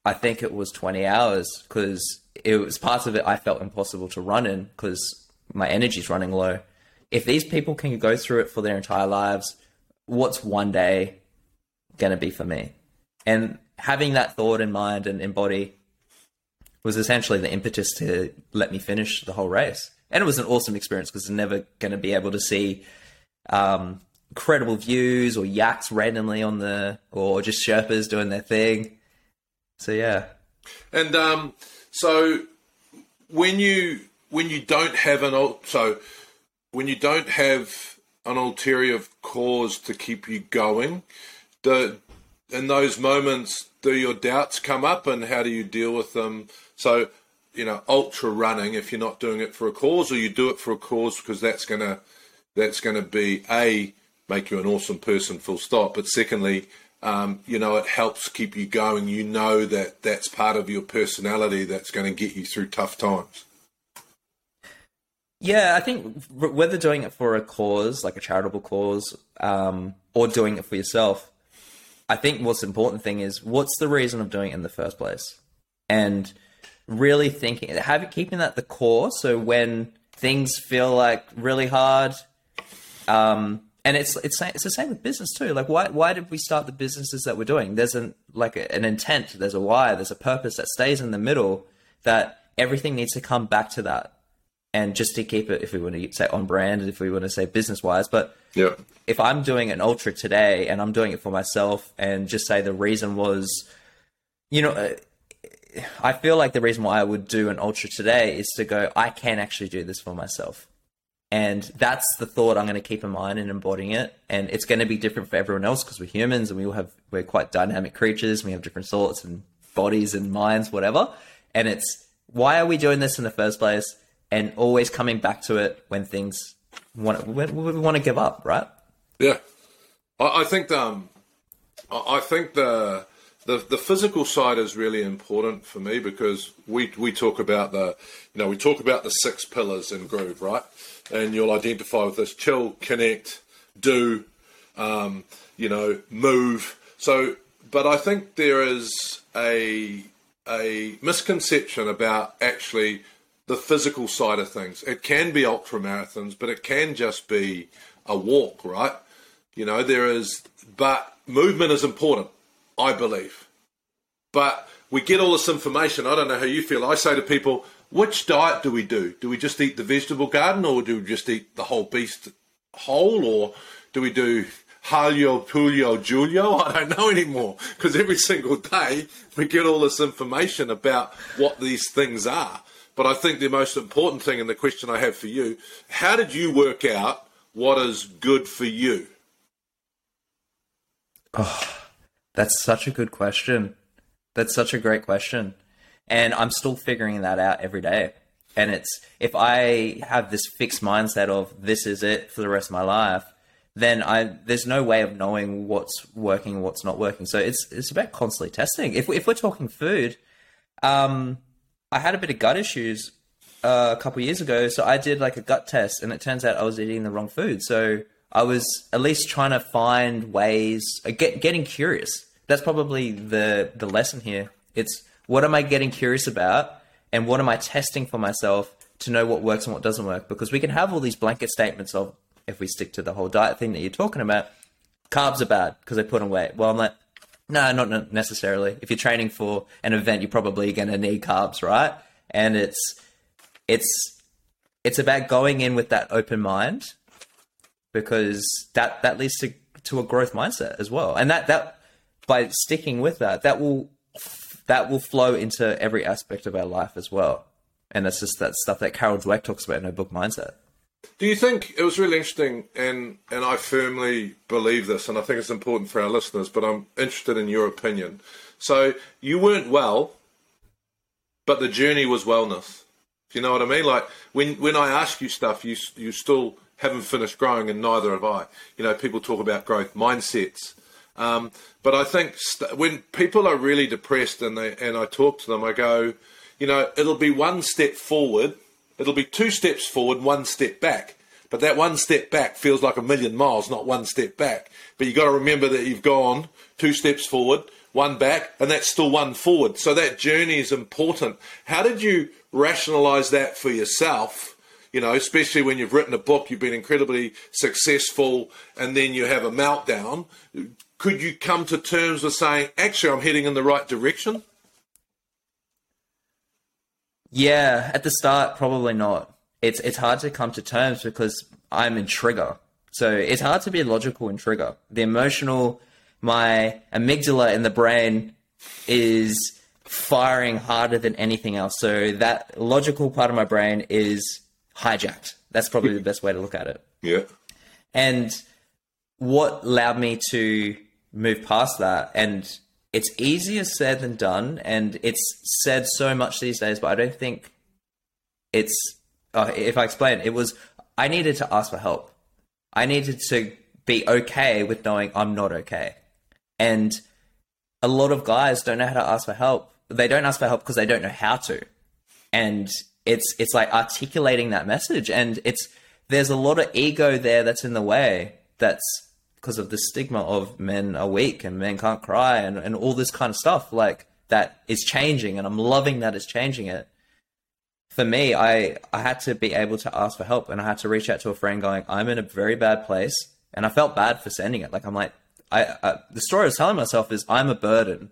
I think it was 20 hours because it was parts of it I felt impossible to run in because my energy's running low. If these people can go through it for their entire lives, what's one day going to be for me? And having that thought in mind and in body was essentially the impetus to let me finish the whole race. And it was an awesome experience because I'm never going to be able to see um, incredible views or yaks randomly on the, or just Sherpas doing their thing. So yeah, And um, so when you when you don't have an so when you don't have an ulterior cause to keep you going, do, in those moments do your doubts come up and how do you deal with them? So you know, ultra running if you're not doing it for a cause, or you do it for a cause because that's gonna that's gonna be a make you an awesome person, full stop. But secondly, um, you know, it helps keep you going. You know that that's part of your personality that's going to get you through tough times. Yeah, I think whether doing it for a cause, like a charitable cause, um, or doing it for yourself, I think what's important thing is what's the reason of doing it in the first place, and really thinking, having keeping that the core. So when things feel like really hard, um, and it's it's it's the same with business too. Like why why did we start the businesses that we're doing? There's an like a, an intent, there's a why, there's a purpose that stays in the middle. That everything needs to come back to that and just to keep it, if we want to say on brand, if we want to say business wise, but Yeah, if I'm doing an ultra today and I'm doing it for myself and just say the reason was, you know, uh, I feel like the reason why I would do an ultra today is to go, I can actually do this for myself. And that's the thought I'm going to keep in mind and embodying it. And it's going to be different for everyone else because we're humans and we all have, we're quite dynamic creatures. We have different thoughts and bodies and minds, whatever. And it's, why are we doing this in the first place? And always coming back to it when things want, when we want to give up, right? yeah. I, I think um, I I think the the the physical side is really important for me because we we talk about the you know we talk about the six pillars in groove, right? And you'll identify with this: chill, connect, do, um, you know, move. So, but I think there is a a misconception about actually the physical side of things. It can be ultra marathons, but it can just be a walk, right? You know, there is, but movement is important, I believe. But we get all this information. I don't know how you feel. I say to people, which diet do we do? Do we just eat the vegetable garden, or do we just eat the whole beast whole, or do we do Halio, Pulio, Julio? <laughs> I don't know anymore because every single day we get all this information about what these things are. But I think the most important thing, and the question I have for you, how did you work out what is good for you? Oh, that's such a good question. That's such a great question. And I'm still figuring that out every day. And it's if I have this fixed mindset of this is it for the rest of my life, then I there's no way of knowing what's working what's not working. So it's it's about constantly testing. If if we're talking food, um, I had a bit of gut issues uh, a couple years ago, so I did like a gut test, and it turns out I was eating the wrong food. So I was at least trying to find ways, uh, get getting curious. That's probably the the lesson here. It's what am I getting curious about, and what am I testing for myself to know what works and what doesn't work? Because we can have all these blanket statements of if we stick to the whole diet thing that you're talking about, carbs are bad because they put on weight. Well, I'm like, no, not necessarily. If you're training for an event, you're probably going to need carbs, right? And it's it's it's about going in with that open mind because that that leads to to a growth mindset as well. And that that by sticking with that, that will that will flow into every aspect of our life as well. And that's just that stuff that Carol Dweck talks about in her book Mindset. Do you think it was really interesting, and and I firmly believe this, and I think it's important for our listeners, but I'm interested in your opinion. So you weren't well, but the journey was wellness. Do you know what I mean? Like when when I ask you stuff, you you still haven't finished growing, and neither have I. You know, people talk about growth mindsets, um, but I think st- when people are really depressed, and they and I talk to them, I go, you know, it'll be one step forward It'll be two steps forward, one step back. But that one step back feels like a million miles, not one step back. But you've got to remember that you've gone two steps forward, one back, and that's still one forward. So that journey is important. How did you rationalize that for yourself? You know, especially when you've written a book, you've been incredibly successful, and then you have a meltdown. Could you come to terms with saying, actually, I'm heading in the right direction? Yeah, at the start, probably not. It's it's hard to come to terms because I'm in trigger. So it's hard to be logical in trigger. The emotional, my amygdala in the brain is firing harder than anything else. So that logical part of my brain is hijacked. That's probably the best way to look at it. Yeah. And what allowed me to move past that and it's easier said than done, and it's said so much these days. But I don't think it's. Uh, if I explain, it was I needed to ask for help. I needed to be okay with knowing I'm not okay, and a lot of guys don't know how to ask for help. They don't ask for help because they don't know how to, and it's it's like articulating that message, and it's there's a lot of ego there that's in the way. That's because of the stigma of men are weak and men can't cry and, and all this kind of stuff like that is changing and I'm loving that it's changing it. For me, I, I had to be able to ask for help and I had to reach out to a friend going, I'm in a very bad place. And I felt bad for sending it. Like, I'm like, I, I the story I was telling myself is I'm a burden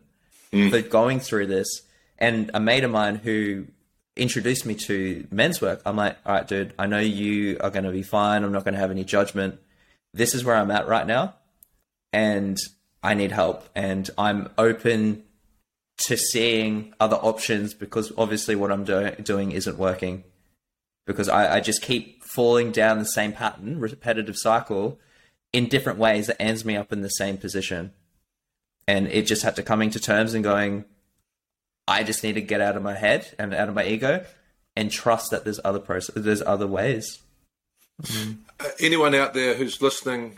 mm. for going through this. And a mate of mine who introduced me to men's work, I'm like, all right, dude, I know you are going to be fine. I'm not going to have any judgment this is where I'm at right now, and I need help, and I'm open to seeing other options because obviously what I'm do- doing isn't working. Because I, I just keep falling down the same pattern, repetitive cycle, in different ways that ends me up in the same position. And it just had to coming to terms and going, I just need to get out of my head and out of my ego and trust that there's other process, there's other ways. Mm. anyone out there who's listening,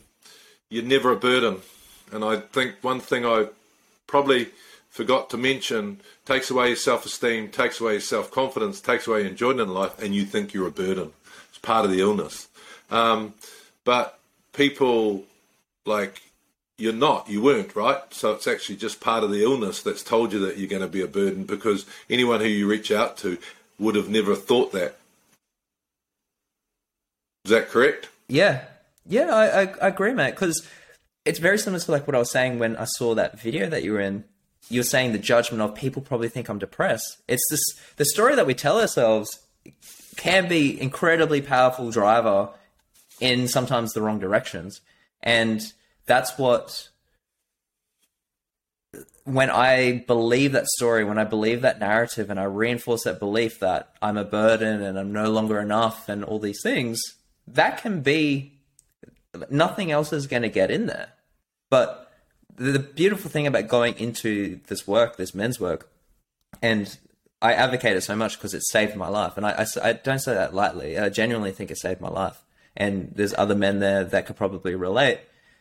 you're never a burden. And I think one thing I probably forgot to mention takes away your self esteem, takes away your self confidence, takes away your enjoyment in life, and you think you're a burden. It's part of the illness. Um, but people like you're not, you weren't, right? So it's actually just part of the illness that's told you that you're going to be a burden because anyone who you reach out to would have never thought that. Is that correct? Yeah, yeah, I, I, I agree, mate. Because it's very similar to like what I was saying when I saw that video that you were in. you're saying the judgment of people probably think I'm depressed. It's this the story that we tell ourselves can be incredibly powerful driver in sometimes the wrong directions. And that's what when I believe that story, when I believe that narrative and I reinforce that belief that I'm a burden and I'm no longer enough and all these things, that can be nothing else is going to get in there. But the beautiful thing about going into this work, this men's work, and I advocate it so much because it saved my life. And I, I, I, don't say that lightly. I genuinely think it saved my life. And there's other men there that could probably relate.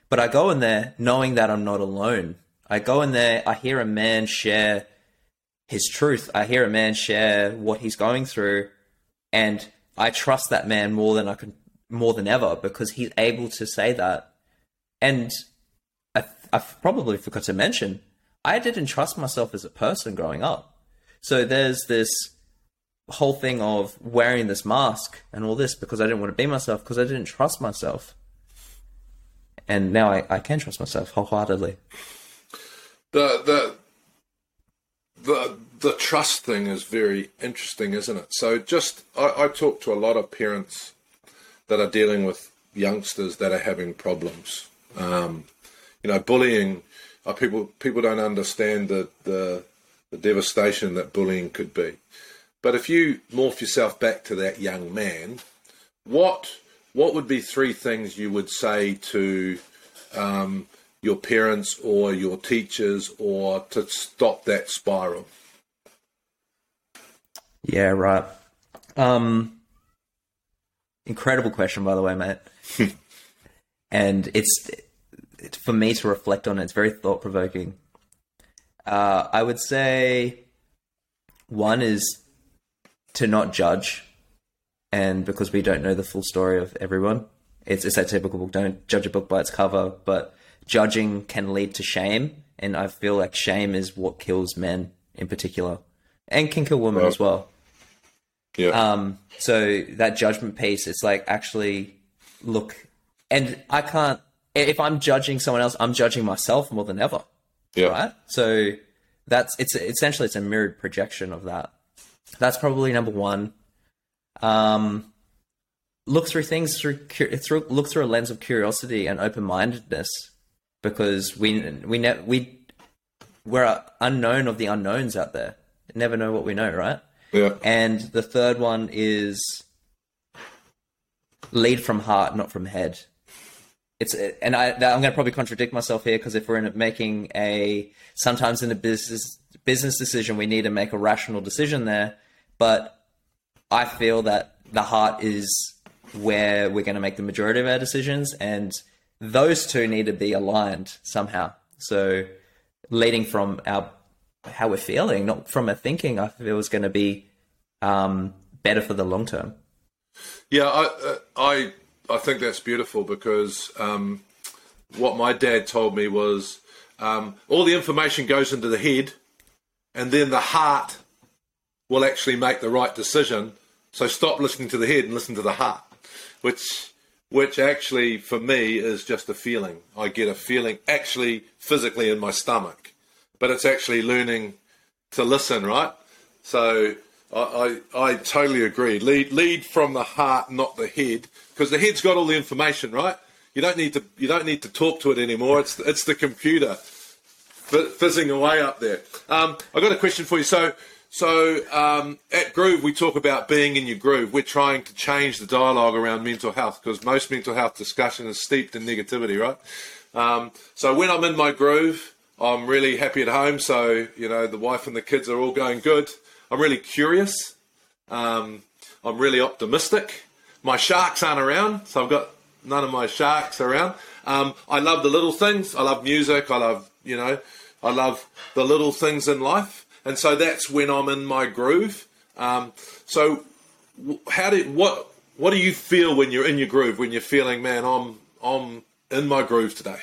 But I go in there knowing that I'm not alone. I go in there, I hear a man share his truth. I hear a man share what he's going through. And I trust that man more than I can, more than ever because he's able to say that. And I, I probably forgot to mention, I didn't trust myself as a person growing up. So there's this whole thing of wearing this mask and all this because I didn't want to be myself because I didn't trust myself. And now I, I can trust myself wholeheartedly. The the the the trust thing is very interesting, isn't it? So just I, I talk to a lot of parents that are dealing with youngsters that are having problems. Um, you know, bullying. Uh, people people don't understand the, the the devastation that bullying could be. But if you morph yourself back to that young man, what what would be three things you would say to um, your parents or your teachers or to stop that spiral? Yeah, right. Um, incredible question, by the way, mate. <laughs> and it's, it's for me to reflect on. It. It's very thought provoking. Uh, I would say one is to not judge, and because we don't know the full story of everyone, it's, it's that typical book. Don't judge a book by its cover, but judging can lead to shame, and I feel like shame is what kills men in particular, and can kill women as well. Yeah. Um. So that judgment piece, it's like actually look, and I can't. If I'm judging someone else, I'm judging myself more than ever. Yeah. Right. So that's it's essentially it's a mirrored projection of that. That's probably number one. Um, look through things through, through look through a lens of curiosity and open mindedness, because we we ne- we we're unknown of the unknowns out there. Never know what we know, right? Yeah. And the third one is lead from heart, not from head it's and I I'm going to probably contradict myself here because if we're in making a sometimes in a business business decision we need to make a rational decision there, but I feel that the heart is where we're going to make the majority of our decisions, and those two need to be aligned somehow. So leading from our how we're feeling, not from a thinking, I feel was going to be um, better for the long term. Yeah, I uh, I I think that's beautiful because um, what my dad told me was um, all the information goes into the head, and then the heart will actually make the right decision. So stop listening to the head and listen to the heart, which which actually for me is just a feeling. I get a feeling actually physically in my stomach, but it's actually learning to listen, right? So I, I, I totally agree. Lead lead from the heart, not the head, because the head's got all the information, right? You don't need to you don't need to talk to it anymore. It's it's the computer fizzing away up there. Um, I got a question for you. So so um, at Groove we talk about being in your groove. We're trying to change the dialogue around mental health because most mental health discussion is steeped in negativity, right? Um, so when I'm in my groove, I'm really happy at home. So you know the wife and the kids are all going good. I'm really curious. Um, I'm really optimistic. My sharks aren't around, so I've got none of my sharks around. Um, I love the little things. I love music. I love, you know, I love the little things in life. And so that's when I'm in my groove. Um, so how do what what do you feel when you're in your groove? When you're feeling, man, I'm I'm in my groove today.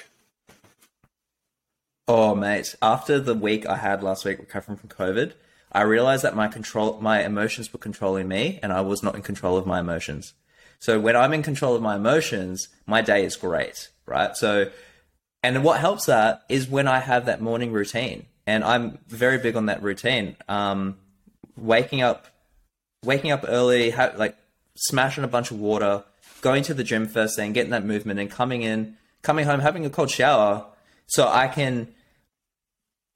Oh, mate! After the week I had last week recovering from COVID, I realized that my control, my emotions were controlling me, and I was not in control of my emotions. So when I'm in control of my emotions, my day is great, right? So, and what helps that is when I have that morning routine. and I'm very big on that routine. Um, waking up, waking up early, ha- like smashing a bunch of water, going to the gym first thing, getting that movement, and coming in, coming home, having a cold shower, so I can,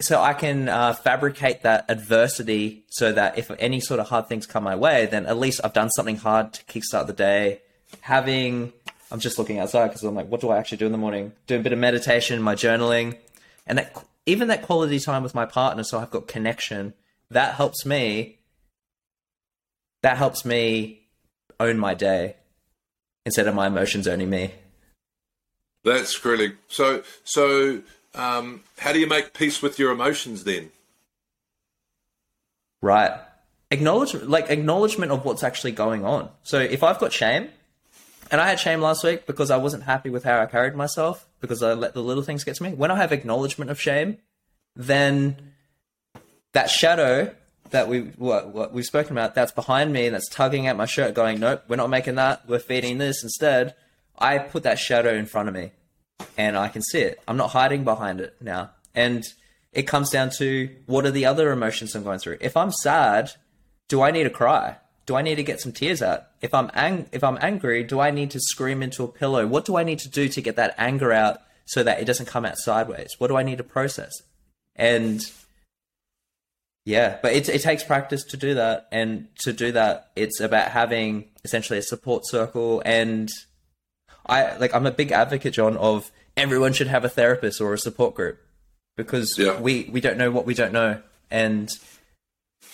so I can uh, fabricate that adversity, so that if any sort of hard things come my way, then at least I've done something hard to kickstart the day. Having, I'm just looking outside because I'm like, what do I actually do in the morning? Doing a bit of meditation, my journaling, and that even that quality time with my partner, so I've got connection. That helps me. That helps me own my day instead of my emotions owning me. That's really so. So, um, how do you make peace with your emotions then? Right. Acknowledgement, like acknowledgement of what's actually going on. So if I've got shame, and I had shame last week because I wasn't happy with how I carried myself because I let the little things get to me. When I have acknowledgement of shame, then that shadow that we what, what we've spoken about that's behind me and that's tugging at my shirt going nope we're not making that we're feeding this instead i put that shadow in front of me and i can see it. I'm not hiding behind it now. And it comes down to what are the other emotions i'm going through? If i'm sad do i need to cry? Do i need to get some tears out? If i'm ang- if i'm angry do i need to scream into a pillow? What do i need to do to get that anger out so that it doesn't come out sideways? What do i need to process? And yeah, but it, it takes practice to do that. And to do that, it's about having essentially a support circle. And I like, I'm a big advocate, John, of everyone should have a therapist or a support group because Yeah. we, we don't know what we don't know. And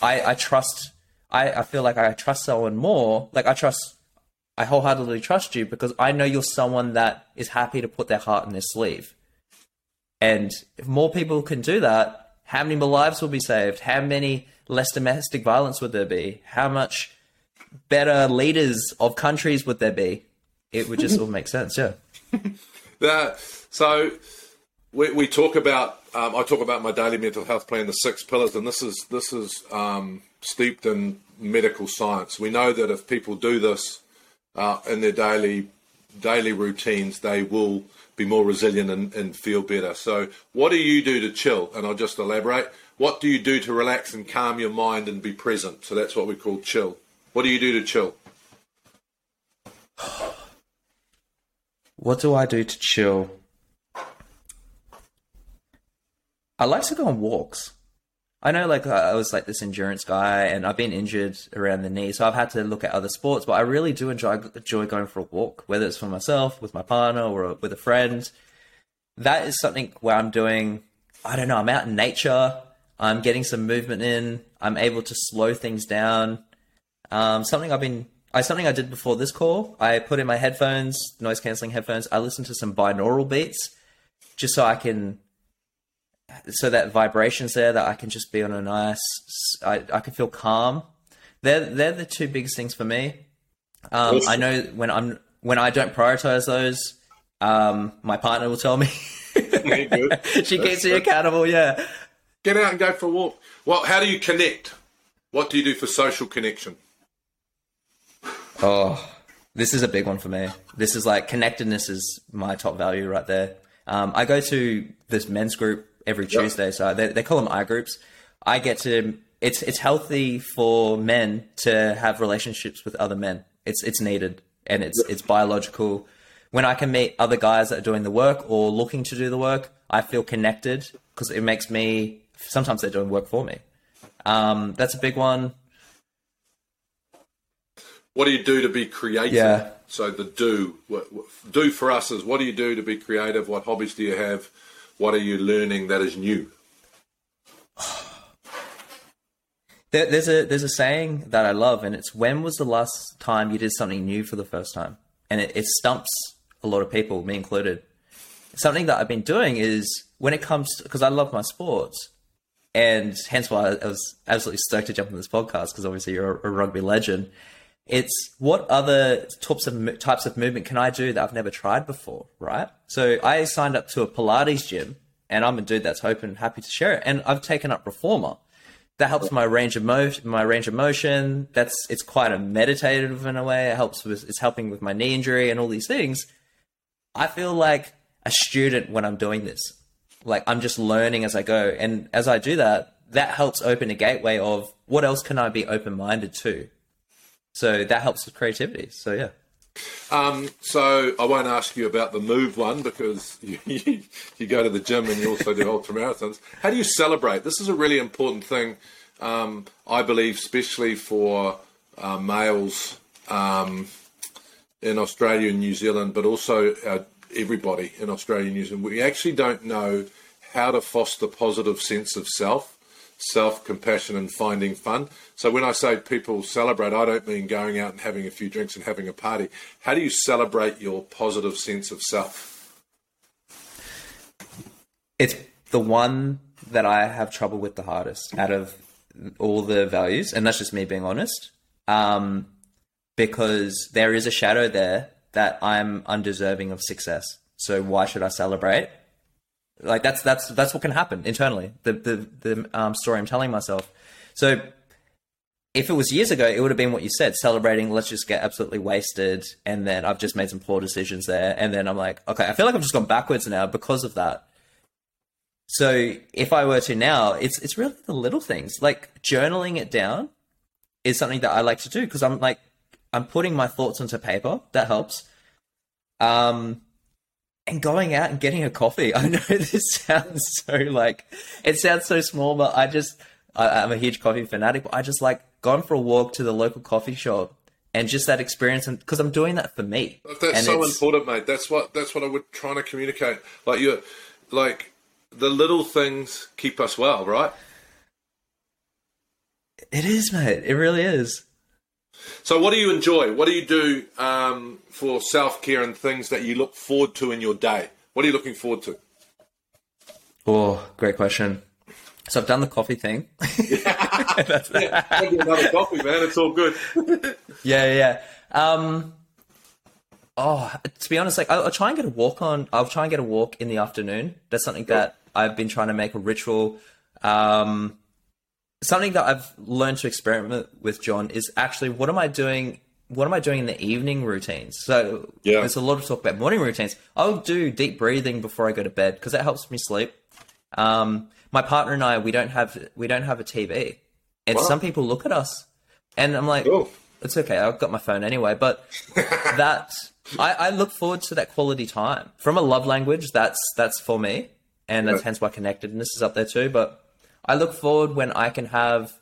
I, I trust, I, I feel like I trust someone more. Like, I trust, I wholeheartedly trust you because I know you're someone that is happy to put their heart in their sleeve. And if more people can do that, how many more lives will be saved? How many less domestic violence would there be? How much better leaders of countries would there be? It would just all make sense, yeah. <laughs> That so we, we talk about um, I talk about my daily mental health plan, the six pillars, and this is this is um, steeped in medical science. We know that if people do this uh, in their daily daily routines, they will be more resilient and, and feel better. So, what do you do to chill? And I'll just elaborate. What do you do to relax and calm your mind and be present? So that's what we call chill. What do you do to chill? <sighs> What do I do to chill? I like to go on walks. I know, like, I was like this endurance guy, and I've been injured around the knee, so I've had to look at other sports. But I really do enjoy enjoy going for a walk, whether it's for myself, with my partner, or with a friend. That is something where I'm doing. I don't know. I'm out in nature. I'm getting some movement in. I'm able to slow things down. Um, something I've been. I something I did before this call. I put in my headphones, noise canceling headphones. I listen to some binaural beats, just so I can so that vibrations there that I can just be on a nice I, I can feel calm. They're they're the two biggest things for me. Um, I know when I'm when I don't prioritize those, um, my partner will tell me. <laughs> She keeps me accountable. Yeah. Get out and go for a walk. Well, how do you connect? What do you do for social connection? Oh, this is a big one for me. This is like connectedness is my top value right there. Um, I go to this men's group every Tuesday, so they, they call them I groups. I get to. It's it's healthy for men to have relationships with other men. It's it's needed and it's it's biological. When I can meet other guys that are doing the work or looking to do the work, I feel connected because it makes me. Sometimes they're doing work for me. Um, that's a big one. What do you do to be creative? Yeah. So the do, what, what, do for us is what do you do to be creative? What hobbies do you have? What are you learning that is new? <sighs> There, there's a there's a saying that I love, and it's when was the last time you did something new for the first time? And it, it stumps a lot of people, me included. Something that I've been doing is when it comes because I love my sports, and hence why I was absolutely stoked to jump on this podcast because obviously you're a, a rugby legend. It's what other types of types of movement can I do that I've never tried before, right? So I signed up to a Pilates gym, and I'm a dude that's open, and happy to share it, and I've taken up reformer that helps my range of motion my range of motion that's it's quite a meditative in a way it helps with it's helping with my knee injury and all these things i feel like a student when i'm doing this like I'm just learning as I go. And as I do that, that helps open a gateway of what else can I be open minded to? So that helps with creativity. So yeah. Um, so I won't ask you about the move one because <laughs> you, you, go to the gym and you also do <laughs> ultra marathons. How do you celebrate? This is a really important thing, um, I believe, especially for uh, males um, in Australia and New Zealand, but also uh, everybody in Australia and New Zealand. We actually don't know how to foster positive sense of self self compassion and finding fun. So when I say people celebrate, I don't mean going out and having a few drinks and having a party. How do you celebrate your positive sense of self? It's the one that I have trouble with the hardest out of all the values, and that's just me being honest. Um, because there is a shadow there that I'm undeserving of success. So why should I celebrate? Like that's that's that's what can happen internally. The the the um, story I'm telling myself. So if it was years ago, it would have been what you said, celebrating. Let's just get absolutely wasted, and then I've just made some poor decisions there, and then I'm like, okay, I feel like I've just gone backwards now because of that. So if I were to now, it's it's really the little things like journaling it down is something that I like to do because I'm like I'm putting my thoughts onto paper. That helps. Um, and going out and getting a coffee. <laughs> I know this sounds so like it sounds so small, but I just I, am a huge coffee fanatic. But I just like gone for a walk to the local coffee shop and just that experience, and because I'm doing that for me. That's and so important, mate. That's what that's what I would trying to communicate. Like you, like the little things keep us well, right? It is, mate. It really is. So, what do you enjoy? What do you do um, for self care and things that you look forward to in your day? What are you looking forward to? Oh, great question. So I've done the coffee thing. <laughs> <laughs> That's yeah, another coffee, man. It's all good. <laughs> yeah, yeah. Um, oh, to be honest, like I'll, I'll, try and get a walk on. I'll try and get a walk in the afternoon. That's something that I've been trying to make a ritual. Um, something that I've learned to experiment with, John, is actually what am I doing? What am I doing in the evening routines? So yeah. there's a lot of talk about morning routines. I'll do deep breathing before I go to bed because that helps me sleep. Um, my partner and I, we don't have we don't have a TV, and wow. some people look at us, and I'm like, oh. it's okay. I've got my phone anyway. But <laughs> that I, I, look forward to that quality time from a love language. That's that's for me, and that's hence why connectedness is up there too. But I look forward when I can have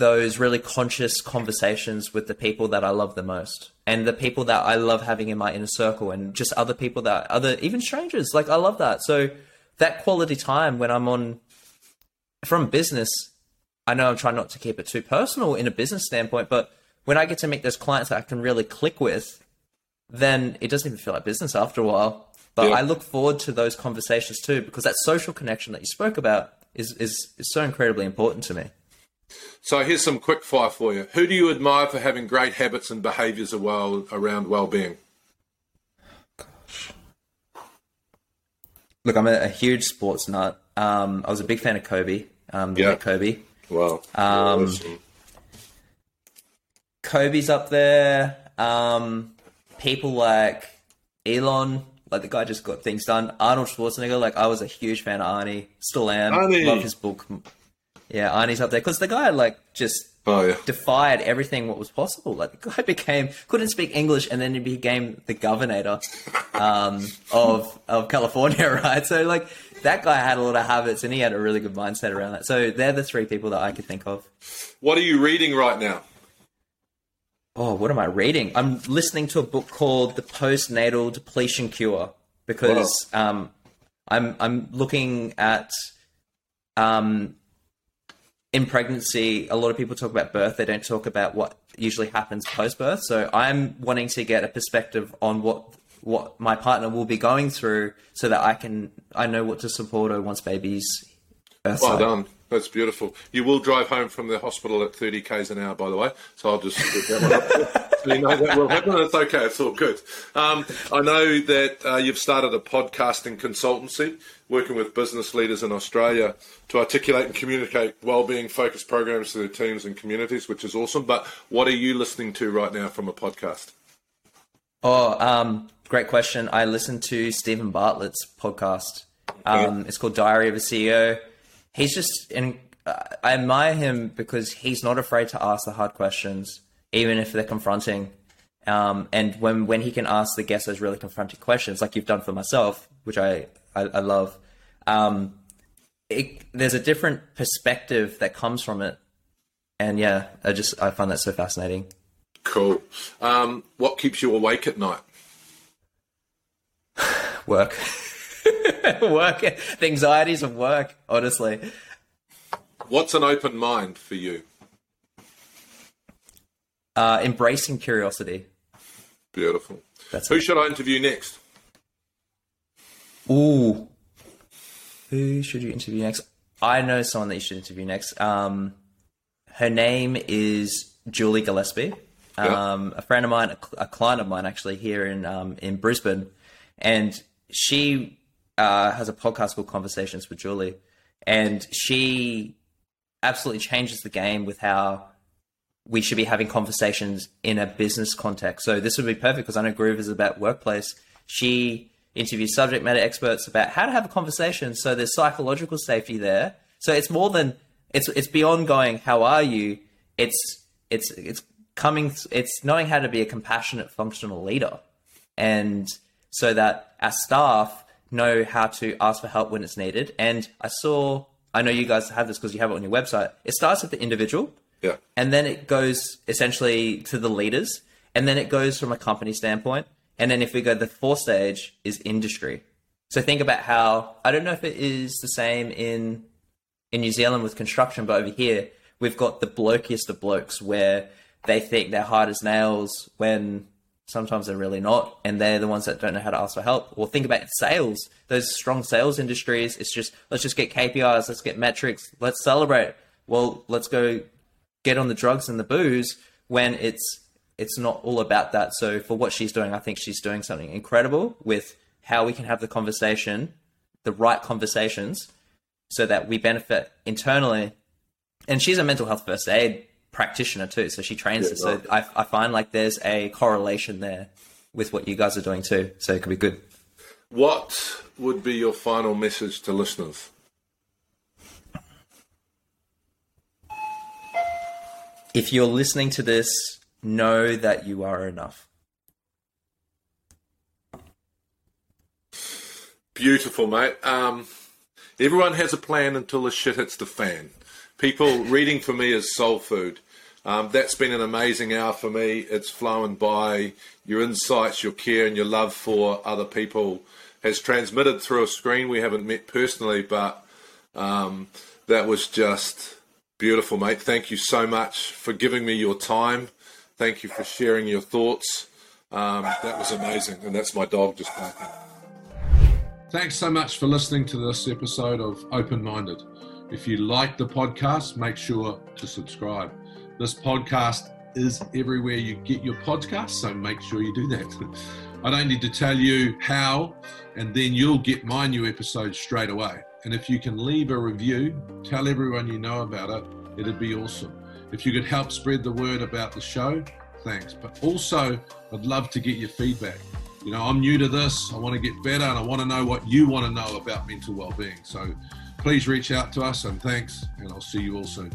those really conscious conversations with the people that I love the most and the people that I love having in my inner circle and just other people that other even strangers like I love that so that quality time when I'm on from business I know I'm trying not to keep it too personal in a business standpoint but when I get to meet those clients that I can really click with then it doesn't even feel like business after a while but yeah. I look forward to those conversations too because that social connection that you spoke about is, is, is so incredibly important to me. So here's some quick fire for you. Who do you admire for having great habits and behaviours around well-being? Gosh. Look, I'm a, a huge sports nut. Um, I was a big fan of Kobe. Um, yeah. Kobe. Wow. Um, awesome. Kobe's up there. Um, people like Elon, like the guy just got things done. Arnold Schwarzenegger, like I was a huge fan of Arnie, still am. Arnie. Love his book. Yeah, Arnie's up there because the guy like just oh, yeah. defied everything what was possible. Like the guy <laughs> became couldn't speak English and then he became the governor um, of of California, <laughs> right? So like that guy had a lot of habits and he had a really good mindset around that. So they're the three people that I could think of. What are you reading right now? oh, what am I reading? I'm listening to a book called The Postnatal Depletion Cure because um, I'm I'm looking at um, in pregnancy. A lot of people talk about birth; they don't talk about what usually happens post birth. So I'm wanting to get a perspective on what what my partner will be going through, so that I can I know what to support her once baby's. Well done. That's beautiful. You will drive home from the hospital at 30 k's an hour, by the way. So I'll just put that one up. so you know that will happen. It's okay. It's all good. Um, I know that uh, you've started a podcasting consultancy working with business leaders in Australia to articulate and communicate well-being focused programs to their teams and communities, which is awesome. But what are you listening to right now from a podcast? Oh, um, great question. I listen to Steven Bartlett's podcast Um, It's called Diary of a CEO. He's just, and I admire him because he's not afraid to ask the hard questions, even if they're confronting. Um, and when when he can ask the guests those really confronting questions, like you've done for myself, which I I, I love, um, it, there's a different perspective that comes from it. And yeah, I just I find that so fascinating. Cool. Um, what keeps you awake at night? <sighs> Work, <laughs> <laughs> work, the anxieties of work. Honestly, What's an open mind for you? uh, embracing curiosity. Beautiful. That's Who it. should I interview next? Ooh. Who should you interview next? I know someone that you should interview next. Um, her name is Julie Gillespie. Yeah. Um, a friend of mine, a client of mine, actually here in um, in Brisbane, and she uh, has a podcast called Conversations with Julie, and she absolutely changes the game with how we should be having conversations in a business context. So this would be perfect because I know Groov is about workplace. She interviews subject matter experts about how to have a conversation. So there's psychological safety there. So it's more than it's it's beyond going how are you. It's it's it's coming. It's knowing how to be a compassionate, functional leader, and so that our staff know how to ask for help when it's needed. And I saw. I know you guys have this because you have it on your website. It starts with the individual, Yeah. and then it goes essentially to the leaders, and then it goes from a company standpoint, and then if we go the fourth stage is industry. So think about how I don't know if it is the same in in New Zealand with construction, but over here we've got the blokiest of blokes where they think they're hard as nails when sometimes they're really not, and they're the ones that don't know how to ask for help. Or think about sales; those strong sales industries. It's just let's just get KPIs, let's get metrics, let's celebrate. Well, let's go get on the drugs and the booze when it's it's not all about that. So for what she's doing, I think she's doing something incredible with how we can have the conversation, the right conversations, so that we benefit internally. And she's a mental health first aid practitioner too, so she trains Yeah, us. So. I, I find like there's a correlation there with what you guys are doing too. So it could be good. What would be your final message to listeners? If you're listening to this, know that you are enough. Beautiful, mate. Um, everyone has a plan until the shit hits the fan. People reading for me is soul food. Um, that's been an amazing hour for me. It's flown by. Your insights, your care, and your love for other people has transmitted through a screen. We haven't met personally, but um, that was just beautiful, mate. Thank you so much for giving me your time. Thank you for sharing your thoughts. Um, that was amazing, and that's my dog just barking. Thanks so much for listening to this episode of Open Minded. If you like the podcast, make sure to subscribe. This podcast is everywhere you get your podcasts, so make sure you do that. <laughs> I don't need to tell you how, and then you'll get my new episode straight away. And if you can leave a review, tell everyone you know about it, it'd be awesome. If you could help spread the word about the show, thanks. But also, I'd love to get your feedback. You know, I'm new to this, I want to get better, and I want to know what you want to know about mental well-being. So please reach out to us, and thanks, and I'll see you all soon.